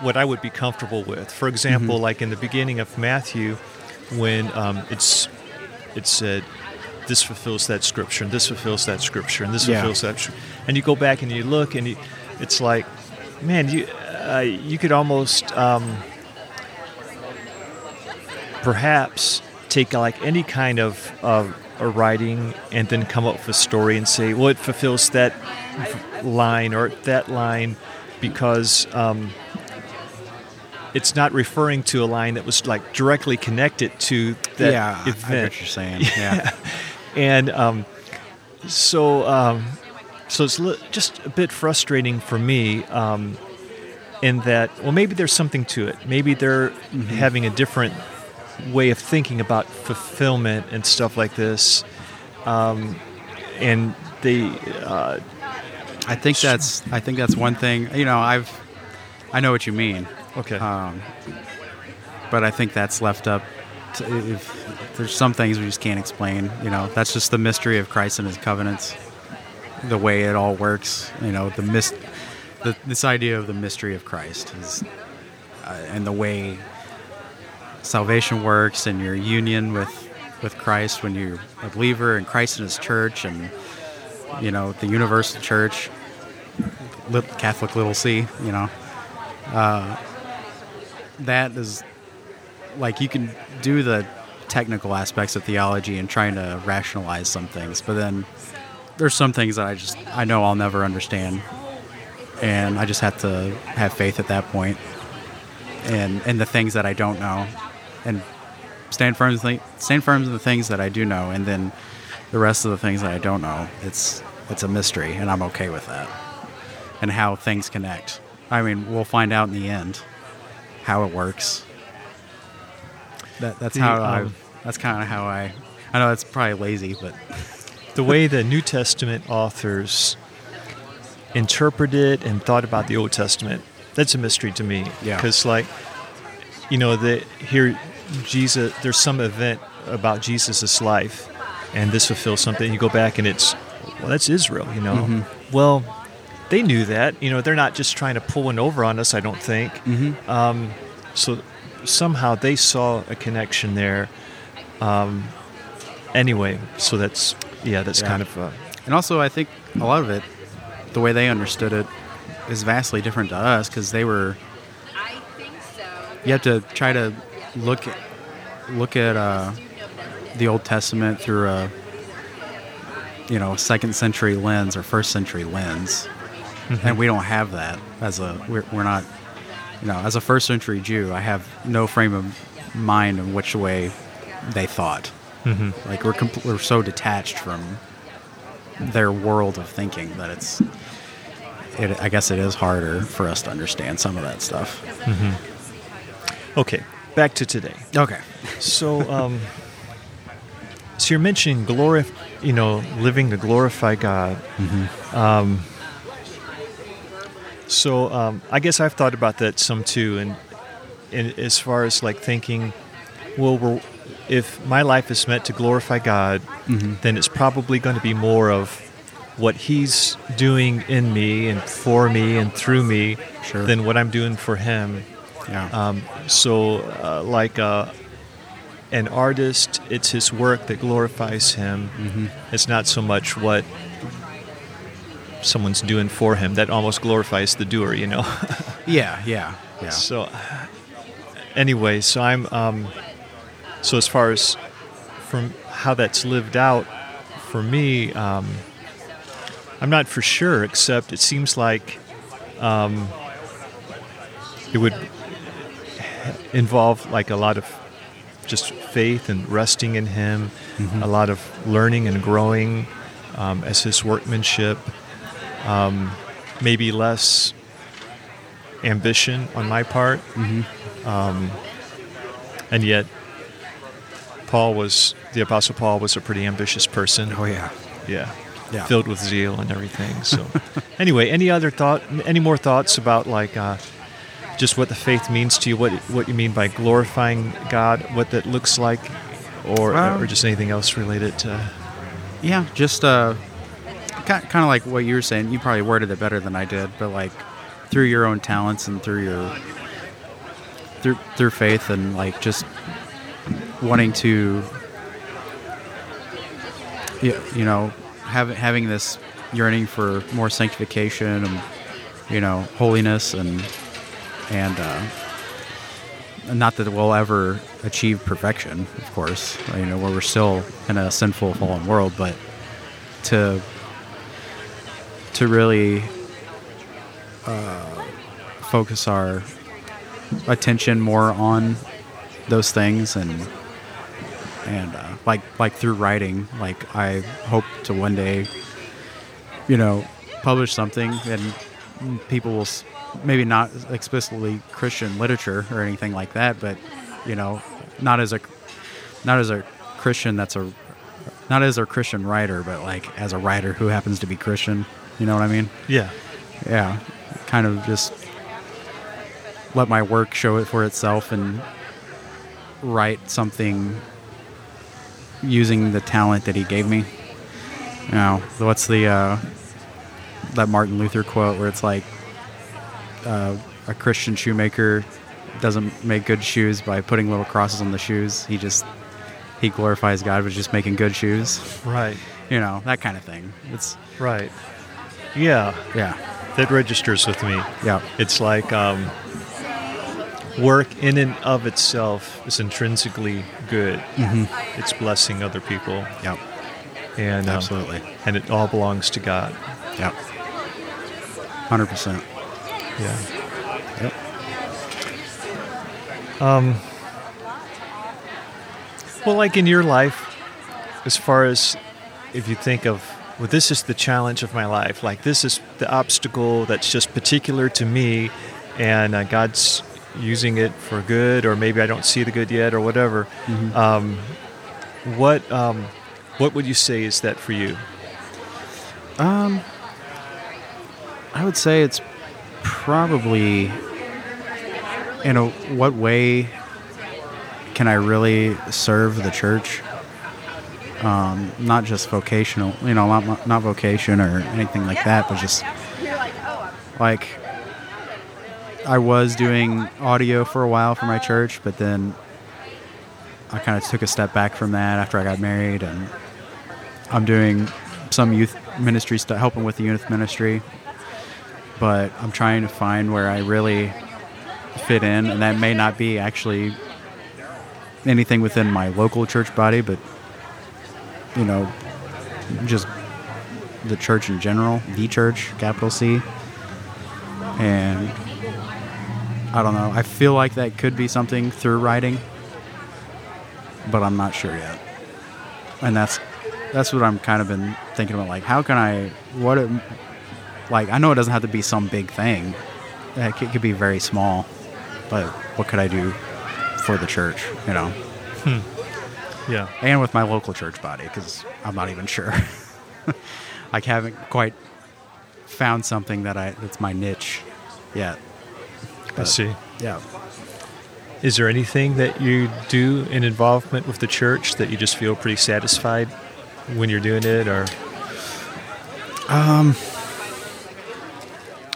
what I would be comfortable with. For example, like in the beginning of Matthew, when um, it's it said, "This fulfills that scripture, and this fulfills that scripture, and this Yeah. fulfills that." Scripture. and you go back and you look, and you, it's like, man, you uh, you could almost um, perhaps take like any kind of uh, a writing and then come up with a story and say, well, it fulfills that line or that line because um, it's not referring to a line that was like directly connected to that yeah, I- event. I, what you're saying. Yeah. and um, so um, so it's li- just a bit frustrating for me um, in that well maybe there's something to it maybe they're having a different way of thinking about fulfillment and stuff like this um, and they uh, I think that's I think that's one thing. You know, I've I know what you mean. Okay Um, but I think that's left up. To, if there's some things we just can't explain. You know, that's just the mystery of Christ and His covenants, the way it all works. You know, the mis- the, this idea of the mystery of Christ is, uh, and the way salvation works, and your union with with Christ when you're a believer, and Christ and His church, and you know the universal church, Catholic little C. You know that is like you can do the technical aspects of theology and trying to rationalize some things, but then there's some things that I just I know I'll never understand, and I just have to have faith at that point, and and the things that I don't know, and stand firm stand firm in the things that I do know, and then the rest of the things that I don't know, it's it's a mystery, and I'm okay with that, and how things connect. I mean, we'll find out in the end how it works. That, that's The, how I. um, That's kind of how I. I know it's probably lazy, but the way the New Testament authors interpreted and thought about the Old Testament, that's a mystery to me. Yeah. Because, like, you know, that here, Jesus, there's some event about Jesus' life, and this fulfills something. You go back and it's, well, that's Israel, you know? Mm-hmm. Well, they knew that. You know, they're not just trying to pull one over on us, I don't think. Mm-hmm. Um, so somehow they saw a connection there. Um, anyway, so that's, yeah, that's Yeah. kind of. Uh, and also I think a lot of it, the way they understood it, is vastly different to us because they were. I think so. You have to try to look at look at uh, the Old Testament through a you know second century lens or first century lens, and we don't have that as a we're, we're not you know as a first century Jew. I have no frame of mind in which way they thought. mhm. Like we're compl- we're so detached from their world of thinking that it's. It, I guess it is harder for us to understand some of that stuff. Okay, back to today. Okay. So, um, so you're mentioning glory, you know, living to glorify God. Um, so um, I guess I've thought about that some too, and, and as far as like thinking, well, we're, if my life is meant to glorify God, then it's probably going to be more of what He's doing in me and for me and through me Sure. than what I'm doing for Him. Yeah. Um, so, uh, like uh, an artist, it's his work that glorifies him. Mm-hmm. It's not so much what someone's doing for him that almost glorifies the doer, you know. yeah. Yeah. Yeah. so, anyway, so I'm. Um, so as far as from how that's lived out for me, um, I'm not for sure. Except it seems like um, it would involve like a lot of just faith and resting in Him, a lot of learning and growing um, as His workmanship. Um, maybe less ambition on my part, um, and yet Paul was the Apostle Paul was a pretty ambitious person. oh yeah. Yeah. Yeah. Filled with zeal and everything. So, anyway, any other thought? Any more thoughts about like uh, just what the faith means to you? What what you mean by glorifying God? What that looks like, or Um, or just anything else related to? Yeah. Just uh, kind of like what you were saying. You probably worded it better than I did, but like through your own talents and through your through through faith and like just wanting to you, you know have, having this yearning for more sanctification and you know holiness and and uh, not that we'll ever achieve perfection, of course. You know, where we're still in a sinful, fallen world, but to to really uh, focus our attention more on those things and and uh, like like through writing, like I hope to one day, you know, publish something and people will maybe not explicitly Christian literature or anything like that, but you know, not as a not as a Christian that's a not as a Christian writer, but like as a writer who happens to be Christian. You know what I mean? Yeah. Yeah, kind of just let my work show it for itself and write something using the talent that he gave me. You know, what's the uh, that Martin Luther quote where it's like uh, a Christian shoemaker doesn't make good shoes by putting little crosses on the shoes. He just he glorifies God by just making good shoes. Right. You know, that kind of thing. It's Right. Yeah. yeah. That registers with me. Yeah. It's like um, work in and of itself is intrinsically good. Mm-hmm. It's blessing other people, Yeah. and um, Absolutely. and it all belongs to God. Yeah. Hundred percent. Yeah. Yep. Um. Well, like in your life, as far as if you think of, well, this is the challenge of my life. Like this is the obstacle that's just particular to me, and uh, God's using it for good, or maybe I don't see the good yet, or whatever. Um, what um, what would you say is that for you? Um, I would say it's probably in a what way can I really serve the church? Um, not just vocational, you know, not not vocation or anything like that, but just like I was doing audio for a while for my church, but then I kind of took a step back from that after I got married, and I'm doing some youth ministry stuff, helping with the youth ministry. But I'm trying to find where I really fit in, and that may not be actually anything within my local church body, but you know, just the church in general, the church, capital C. And I don't know. I feel like that could be something through writing, but I'm not sure yet. And that's that's what I'm kind of been thinking about. Like, how can I? What? It, like, I know it doesn't have to be some big thing. It could, it could be very small, but what could I do for the church? You know, hmm. Yeah. and with my local church body because I'm not even sure. I haven't quite found something that I that's my niche yet. I see. Yeah. Is there anything that you do in involvement with the church that you just feel pretty satisfied when you're doing it, or Um,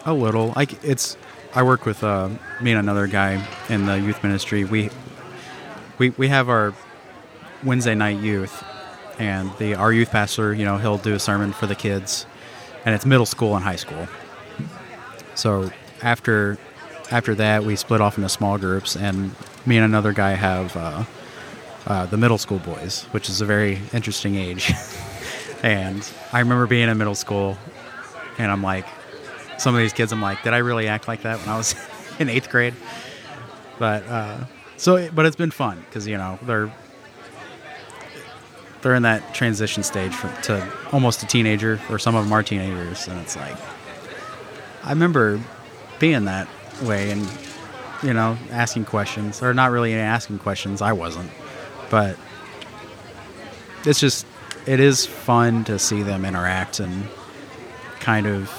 A little. Like it's. I work with uh, me and another guy in the youth ministry. We we we have our Wednesday night youth, and the our youth pastor, you know, he'll do a sermon for the kids, and it's middle school and high school. So after after that, we split off into small groups, and me and another guy have uh, uh, the middle school boys, which is a very interesting age. and I remember being in middle school, and I'm like, some of these kids, I'm like, did I really act like that when I was in eighth grade? But uh, so, but it's been fun because you know they're they're in that transition stage to almost a teenager, or some of them are teenagers, and it's like I remember being that way and you know asking questions, or not really asking questions. I wasn't, but it's just it is fun to see them interact and kind of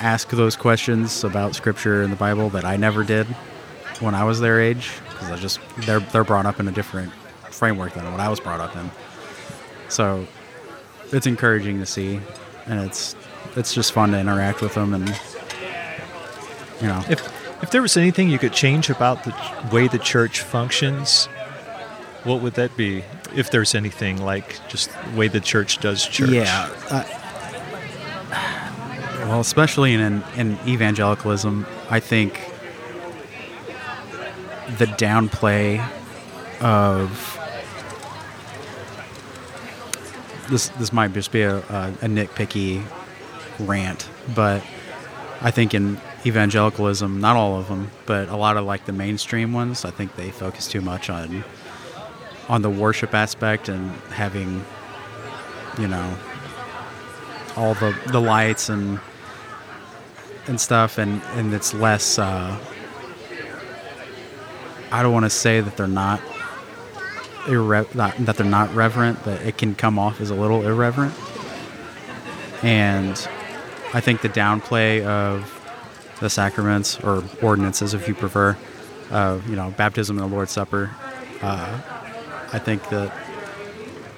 ask those questions about scripture and the Bible that I never did when I was their age because I just they're they're brought up in a different framework than what I was brought up in. So it's encouraging to see, and it's it's just fun to interact with them and you know if if there was anything you could change about the way the church functions, what would that be? If there's anything like just the way the church does church. Yeah. Uh, Well, especially in in evangelicalism, I think the downplay of this this might just be a, a, a nitpicky rant, but I think in evangelicalism, not all of them, but a lot of like the mainstream ones, I think they focus too much on on the worship aspect and having you know all the the lights and and stuff and and it's less uh I don't want to say that they're not irre- not, that they're not reverent, that it can come off as a little irreverent. And I think the downplay of the sacraments or ordinances, if you prefer, uh, you know, baptism and the Lord's Supper. Uh, I think that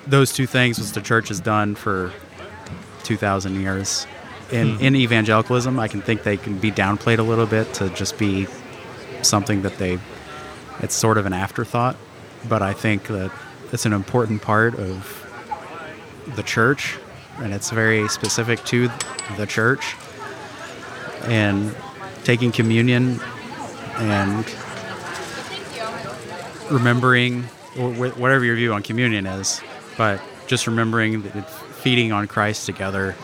those two things, which the church has done for two thousand years, in Hmm. in evangelicalism, I can think they can be downplayed a little bit to just be something that they. It's sort of an afterthought, but I think that it's an important part of the church, and it's very specific to the church. And taking communion and remembering whatever your view on communion is, but just remembering that it's feeding on Christ together,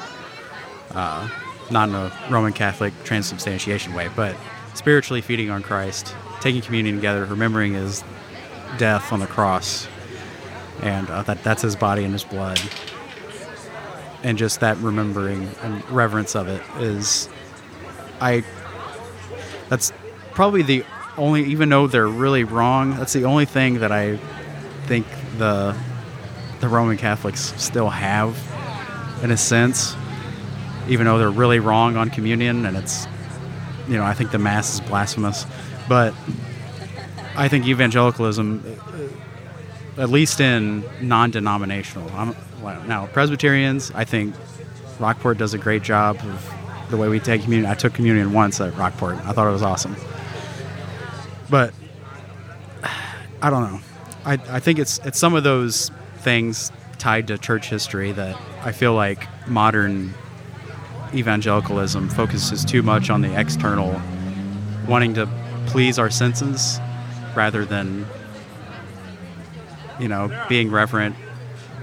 uh, not in a Roman Catholic transubstantiation way, but spiritually feeding on Christ, taking communion together, remembering His death on the cross, and uh, that that's His body and His blood, and just that remembering and reverence of it is, I. That's probably the only, even though they're really wrong, that's the only thing that I think the the Roman Catholics still have, in a sense, even though they're really wrong on communion, and it's, you know, I think the Mass is blasphemous, but I think evangelicalism, uh, at least in non-denominational, I'm, now Presbyterians, I think Rockport does a great job of the way we take communion. I took communion once at Rockport. I thought it was awesome. But I don't know. I, I think it's it's some of those things tied to church history that I feel like modern evangelicalism focuses too much on the external, wanting to please our senses rather than you know being reverent,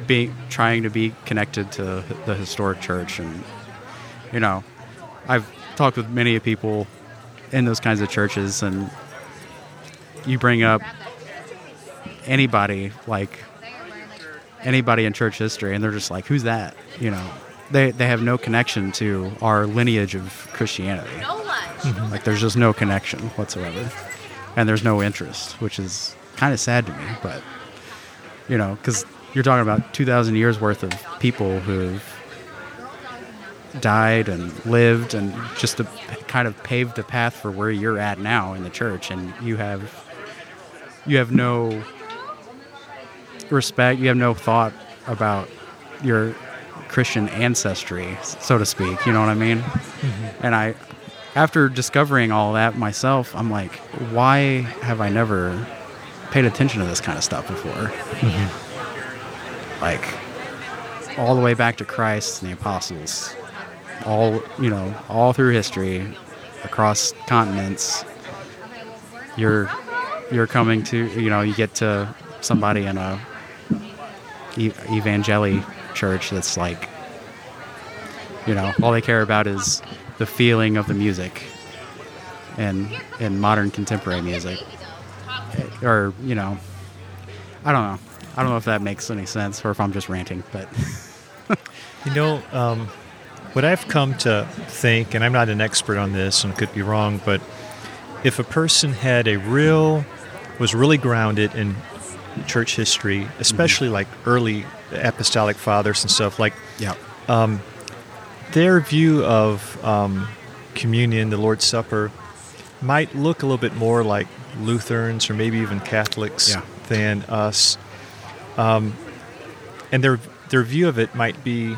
being trying to be connected to the historic church and you know I've talked with many people in those kinds of churches, and you bring up anybody like anybody in church history, and they're just like, "Who's that?" You know, they they have no connection to our lineage of Christianity. Like, there's just no connection whatsoever, and there's no interest, which is kind of sad to me. But you know, because you're talking about 2,000 years worth of people who've died and lived and just to kind of paved the path for where you're at now in the church and you have you have no respect you have no thought about your christian ancestry so to speak you know what i mean mm-hmm. and i after discovering all that myself i'm like why have i never paid attention to this kind of stuff before? Mm-hmm. Like all the way back to christ and the apostles all you know all through history across continents you're you're coming to you know you get to somebody in a e- evangeli church that's like you know all they care about is the feeling of the music and in modern contemporary music. Eh, or you know i don't know. I don't know if that makes any sense or if i'm just ranting but You know, um, what I've come to think, and I'm not an expert on this and could be wrong, but if a person had a real, was really grounded in church history, mm-hmm. especially like early apostolic fathers and stuff, like yeah um, their view of um, communion, the Lord's Supper, might look a little bit more like Lutherans or maybe even Catholics Yeah. than us. Um, and their their view of it might be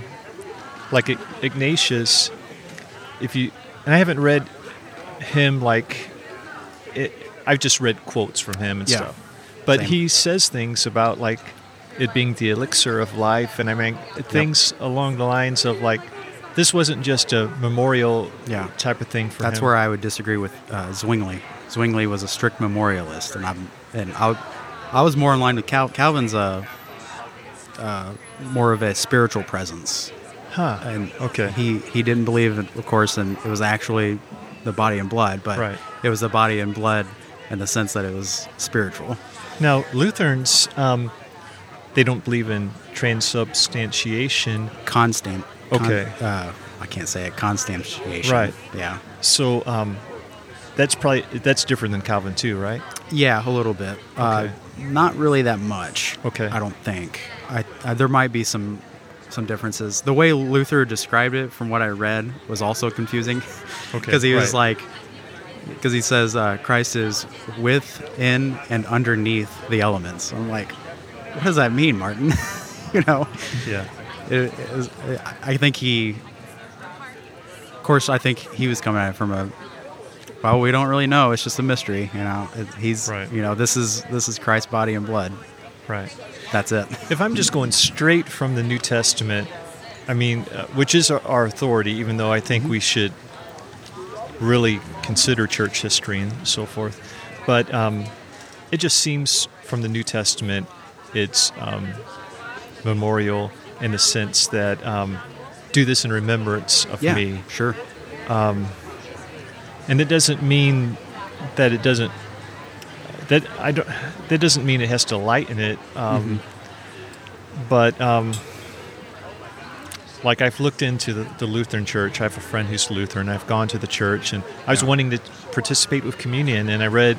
like Ignatius. If you and I haven't read him like it, I've just read quotes from him and Yeah. stuff. But Same. he says things about like it being the elixir of life, and I mean things along the lines of like this wasn't just a memorial Yeah. type of thing for him. That's him. where I would disagree with uh, Zwingli. Zwingli was a strict memorialist, and I'm and I, I was more in line with Cal, Calvin's a uh, more of a spiritual presence, huh. and okay. he he didn't believe, in, of course, and it was actually the body and blood, but Right. it was the body and blood in the sense that it was spiritual. Now, Lutherans, um, they don't believe in transubstantiation. Constant. Okay. uh, I can't say it. Constantiation. Right. Yeah. So um, that's probably that's different than Calvin too, right? Yeah, a little bit. Uh, not really that much. Okay. I don't think. I, I there might be some some differences. The way Luther described it, from what I read, was also confusing. Okay, Because he was right. like, because he says uh, Christ is within and underneath the elements. I'm like, what does that mean, Martin? you know. Yeah. It, it was- I think he, of course, I think he was coming at it from a. Well, we don't really know. It's just a mystery, you know. It- He's, Right. you know, this is this is Christ's body and blood. Right. That's it. If I'm just going straight from the New Testament, I mean, uh, which is our, our authority, even though I think we should really consider church history and so forth, but um, it just seems from the New Testament, it's um, memorial in the sense that um, do this in remembrance of Yeah, me. sure. and it doesn't mean that it doesn't that I don't that doesn't mean it has to lighten it um, but um, like I've looked into the, the Lutheran church I have a friend who's Lutheran I've gone to the church and I was Yeah. wanting to participate with communion and I read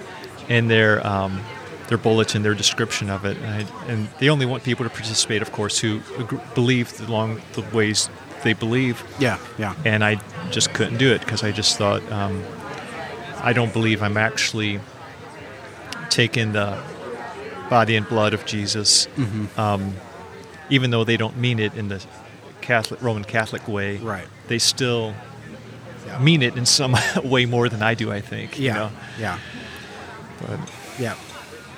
in their um, their bulletin their description of it and, I, and they only want people to participate of course who agree, believe along the ways they believe Yeah, yeah. and I just couldn't do it because I just thought um, I don't believe I'm actually taking the body and blood of Jesus, Mm-hmm. um, even though they don't mean it in the Catholic Roman Catholic way. Right. They still Yeah. mean it in some way more than I do. I think. you Yeah, know? yeah, But, yeah.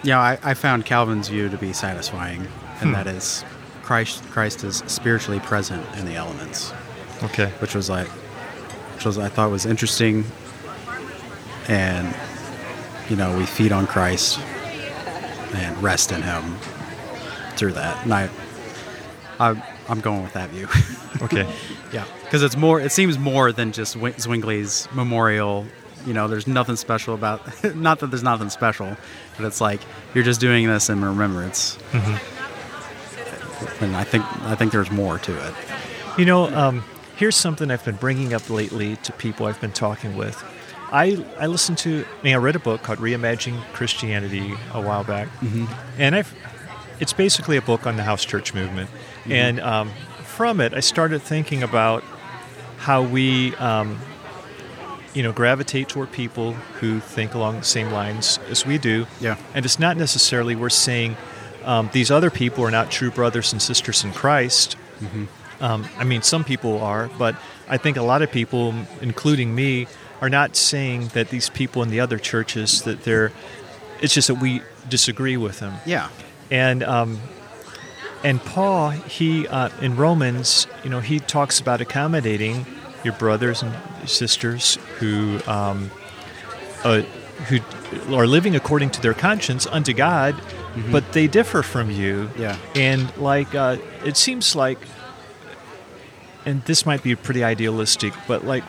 Yeah, I, I found Calvin's view to be satisfying, and Hmm. that is Christ. Christ is spiritually present in the elements. okay. which was like, which was I thought was interesting, and you know we feed on Christ and rest in Him through that. And I, I I'm going with that view. Okay. yeah, because it's more. It seems more than just Zwingli's memorial. You know, there's nothing special about. not that there's nothing special, but it's like you're just doing this in remembrance. And I think I think there's more to it. You know, um, here's something I've been bringing up lately to people I've been talking with. I, I listened to, I, mean, I read a book called Reimagining Christianity a while back, and I've, it's basically a book on the house church movement. And um, from it, I started thinking about how we, um, you know, gravitate toward people who think along the same lines as we do. Yeah. And it's not necessarily we're saying um, these other people are not true brothers and sisters in Christ. Um, I mean, some people are, but I think a lot of people, including me, are not saying that these people in the other churches that they're. It's just that we disagree with them. Yeah. And um, and Paul, he uh, in Romans, you know, he talks about accommodating your brothers and sisters who um, uh, who are living according to their conscience unto God, but they differ from you. Yeah. And like, uh, it seems like, and this might be pretty idealistic, but like,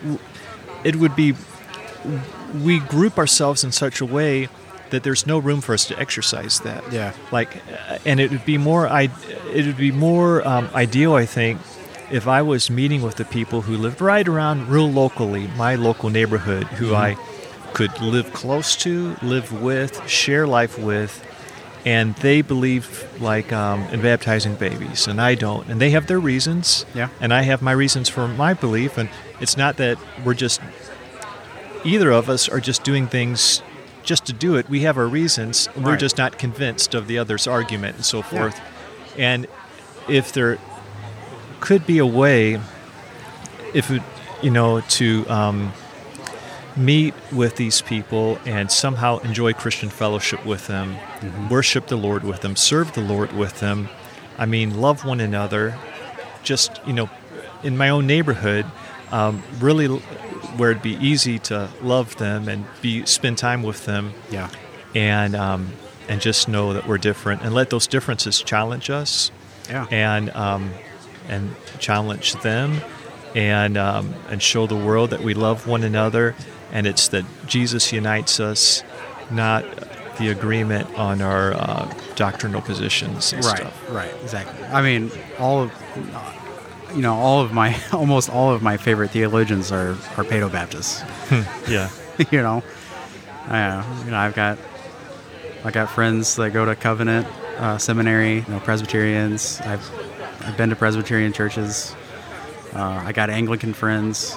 it would be we group ourselves in such a way that there's no room for us to exercise that. Yeah. Like, uh, and it would be more. I. It would be more um, ideal, I think, if I was meeting with the people who lived right around, real locally, my local neighborhood, who I could live close to, live with, share life with, and they believe like um, in baptizing babies, and I don't, and they have their reasons, Yeah. and I have my reasons for my belief, and it's not that we're just either of us are just doing things just to do it. We have our reasons. and We're just not convinced of the other's argument and so forth. And if there could be a way, if it, you know, to um, meet with these people and somehow enjoy Christian fellowship with them, worship the Lord with them, serve the Lord with them. I mean, love one another. Just you know, in my own neighborhood, um, really where it'd be easy to love them and be spend time with them Yeah. and um, and just know that we're different and let those differences challenge us Yeah. and um, and challenge them and um, and show the world that we love one another and it's that Jesus unites us, not the agreement on our uh, doctrinal positions and right. stuff. Right. Exactly. I mean, all of you know, all of my almost all of my favorite theologians are are Paedo Baptists. Yeah, you know, I, uh, you know, I've got I got friends that go to Covenant uh, Seminary, you know, Presbyterians. I've I've been to Presbyterian churches. Uh, I got Anglican friends.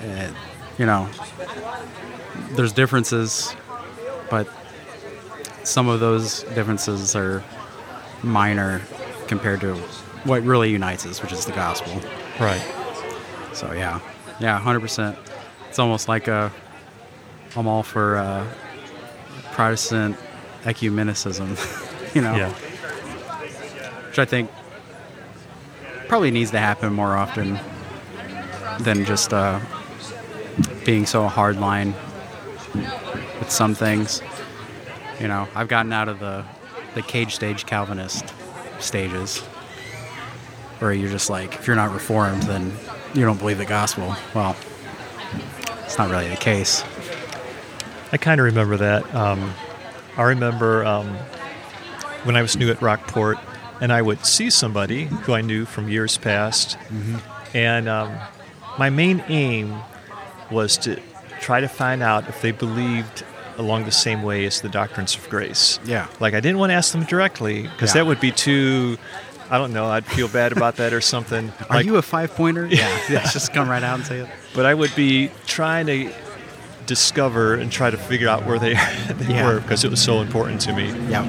Uh, you know, there's differences, but some of those differences are minor compared to what really unites us, which is the gospel. right. So yeah, yeah, hundred percent. It's almost like a. I'm all for uh, Protestant ecumenicism, you know, Yeah, which I think probably needs to happen more often than just uh, being so hardline with some things. You know, I've gotten out of the the cage stage Calvinist stages, where you're just like, if you're not reformed, then you don't believe the gospel. Well, it's not really the case. I kind of remember that. Um, I remember um, when I was new at Rockport, and I would see somebody who I knew from years past, and um, my main aim was to try to find out if they believed along the same way as the doctrines of grace. Yeah. Like I didn't want to ask them directly because Yeah. that would be too. I don't know. I'd feel bad about that or something. Are Like- you a five pointer? Yeah, yeah. Just come right out and say it. but I would be trying to discover and try to figure out where they, they Yeah. were because it was so important to me. Yeah.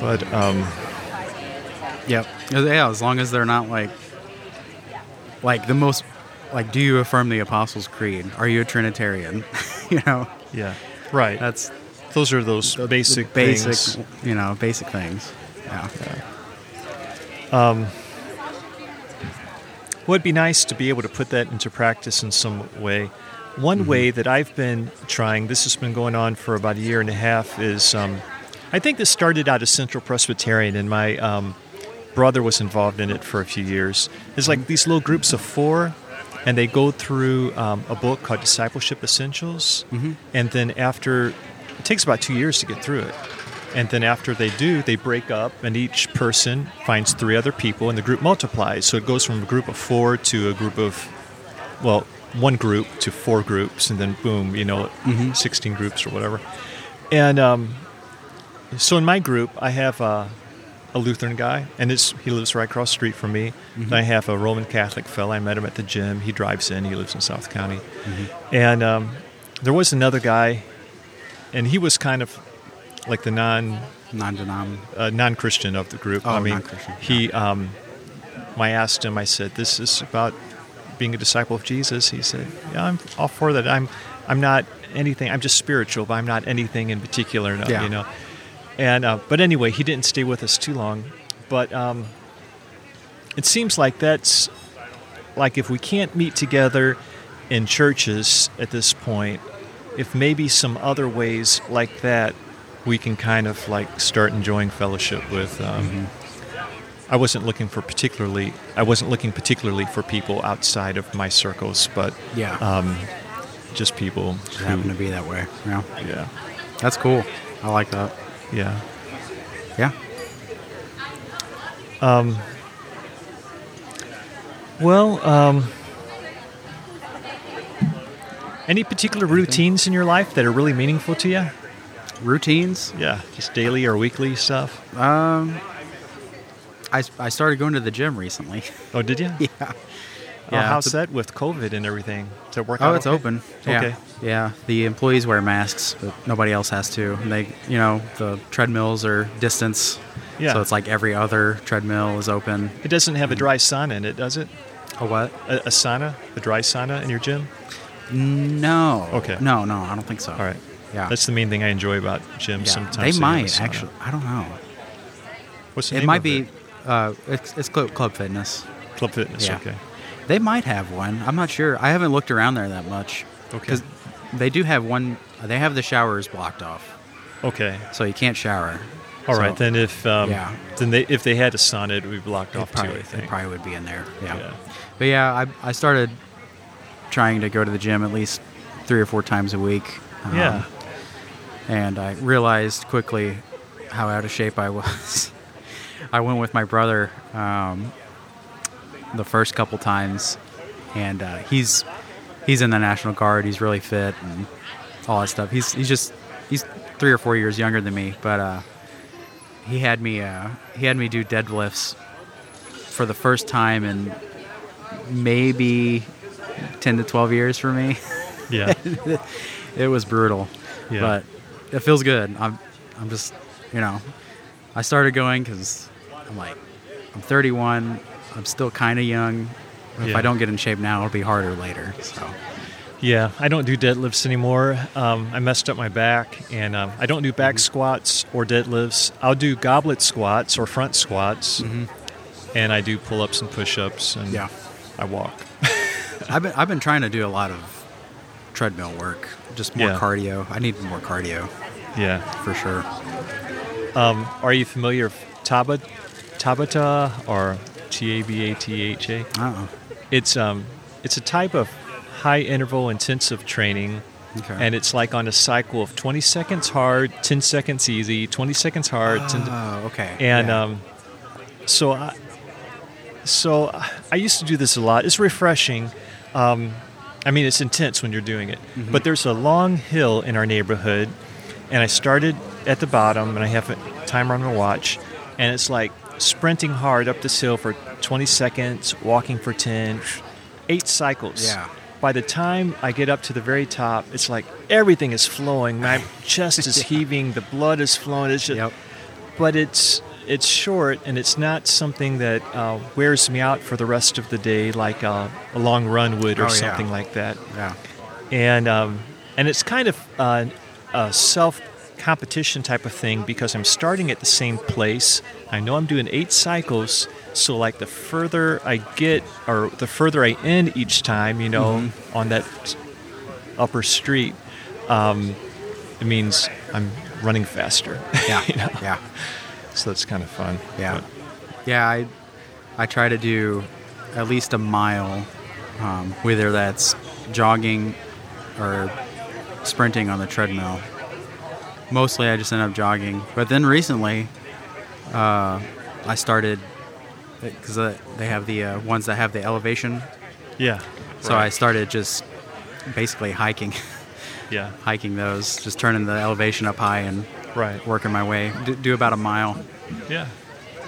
But um, Yep. Yeah, as long as they're not like, like the most, like, do you affirm the Apostles' Creed? Are you a Trinitarian? you know, yeah, right. that's Those are those the- the basic, basic, things. you know, basic things. Yeah. Um, would be nice to be able to put that into practice in some way. One Mm-hmm. way that I've been trying, this has been going on for about a year and a half, is um, I think this started out as Central Presbyterian, and my um, brother was involved in it for a few years. It's Mm-hmm. like these little groups of four, and they go through um, a book called Discipleship Essentials, Mm-hmm. and then after it takes about two years to get through it. And then after they do, they break up, and each person finds three other people, and the group multiplies. So it goes from a group of four to a group of, well, one group to four groups, and then boom, you know, 16 groups or whatever. And um, so in my group, I have a, a Lutheran guy, and it's, he lives right across the street from me. And I have a Roman Catholic fellow. I met him at the gym. He drives in. He lives in South County. And um, there was another guy, and he was kind of like the non Non-denom. uh, non-Christian of the group. Oh, I mean, non-Christian, he. Um, I asked him. I said, "This is about being a disciple of Jesus." He said, "Yeah, I'm all for that. I'm, I'm not anything. I'm just spiritual, but I'm not anything in particular. No, Yeah. You know." And uh, but anyway, he didn't stay with us too long. But um, it seems like that's like if we can't meet together in churches at this point, if maybe some other ways like that, we can kind of like start enjoying fellowship with. Um, I wasn't looking for particularly. I wasn't looking particularly for people outside of my circles, but Yeah. um, just people Just who, happen to be that way. Yeah. yeah, That's cool. I like that. Yeah. Yeah. Well, um, any particular routines in your life that are really meaningful to you? Routines. Yeah, just daily or weekly stuff. Um, I, I started going to the gym recently. Oh, did you? yeah. Oh, Yeah, how's it's that with COVID and everything? Does it work Oh, it's okay? open. Yeah. Okay. Yeah. The employees wear masks, but nobody else has to. And they, you know, the treadmills are distance. Yeah. So it's like every other treadmill is open. It doesn't have a dry sauna in it, does it? A what? A, a sauna, a dry sauna in your gym? No. Okay. No, no, I don't think so. All right. Yeah. That's the main thing I enjoy about gyms. yeah. Sometimes they might actually. I don't know. What's the It name might of be. Uh, it's it's Club, Club Fitness. Club Fitness. Yeah. Okay. They might have one. I'm not sure. I haven't looked around there that much. Okay. They do have one. They have the showers blocked off, Okay. so you can't shower. All So right. Then if um, Yeah. then they if they had a sauna, it would be blocked It off probably, too. I it probably would be in there. Yeah. Yeah. But yeah, I, I started trying to go to the gym at least three or four times a week. um, Yeah. And I realized quickly how out of shape I was. I went with my brother um, the first couple times, and uh, he's he's in the National Guard. He's really fit and all that stuff. He's he's just he's three or four years younger than me, but uh, he had me uh, he had me do deadlifts for the first time in maybe ten to twelve years for me. Yeah. it was brutal, Yeah. but it feels good. I'm I'm just you know I started going because I'm like I'm 31. I'm still kind of young. If Yeah. I don't get in shape now, it'll be harder later. So Yeah, I don't do deadlifts anymore. Um, I messed up my back, and um, I don't do back Mm-hmm. squats or deadlifts. I'll do goblet squats or front squats, and I do pull-ups and push-ups, and Mm-hmm. Yeah. I walk. I've been I've been trying to do a lot of treadmill work, just more Yeah. cardio. I need more cardio Yeah. for sure. Um, are you familiar with Taba, Tabata or T A B A T H A? Uh-uh. It's um, it's a type of high interval intensive training, Okay. and it's like on a cycle of 20 seconds hard, 10 seconds easy, 20 seconds hard, 10 Oh, okay. and Yeah. um, so I, so I used to do this a lot. It's refreshing. Um, I mean, it's intense when you're doing it. Mm-hmm. But there's a long hill in our neighborhood, and I started at the bottom, and I have a timer on my watch, and it's like sprinting hard up this hill for 20 seconds, walking for 10, eight cycles. Yeah. By the time I get up to the very top, it's like everything is flowing. My chest is heaving, the blood is flowing. It's just, Yep. but it's it's short and it's not something that uh, wears me out for the rest of the day like uh, a long run would or Oh, yeah. something like that Yeah. and um, and it's kind of uh, a self competition type of thing because I'm starting at the same place. I know I'm doing eight cycles, so like the further I get or the further I end each time, you know, Mm-hmm. on that upper street, um, it means I'm running faster. Yeah. you know? Yeah. So that's kind of fun. Yeah, But- yeah. I I try to do at least a mile, um, whether that's jogging or sprinting on the treadmill. Mostly, I just end up jogging. But then recently, uh, I started because uh, they have the uh, ones that have the elevation. yeah. So I started just basically hiking, yeah. hiking those, just turning the elevation up high and Right. working my way. Do, do about a mile. Yeah.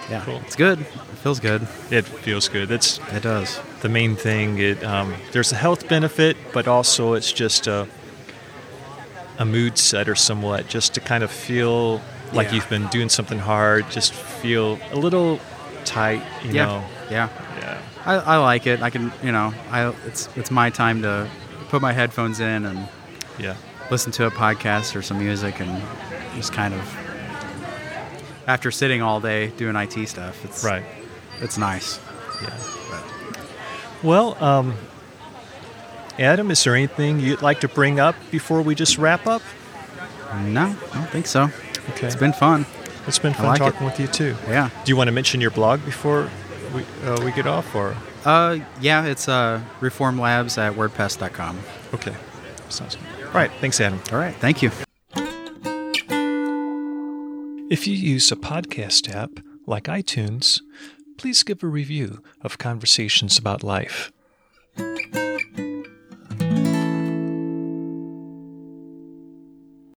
Yeah, Cool. it's good. It feels good. It feels good. That's It does. the main thing. It um, there's a health benefit, but also it's just a a mood setter somewhat, just to kind of feel like Yeah. you've been doing something hard. Just feel a little tight, you yeah, know. yeah. Yeah. I, I like it. I can, you know, I it's it's my time to put my headphones in and Yeah. listen to a podcast or some music and just kind of after sitting all day doing IT stuff. It's Right. It's nice. Yeah. Well, um, Adam, is there anything you'd like to bring up before we just wrap up? No, I don't think so. Okay. It's been fun. It's been fun like it. talking with you too. Yeah. Do you want to mention your blog before we uh, we get off, or Uh, yeah, it's uh, reformlabs at wordpress.com. okay? Sounds good. All right. Thanks, Adam. All right. Thank you. If you use a podcast app like iTunes, please give a review of Conversations About Life.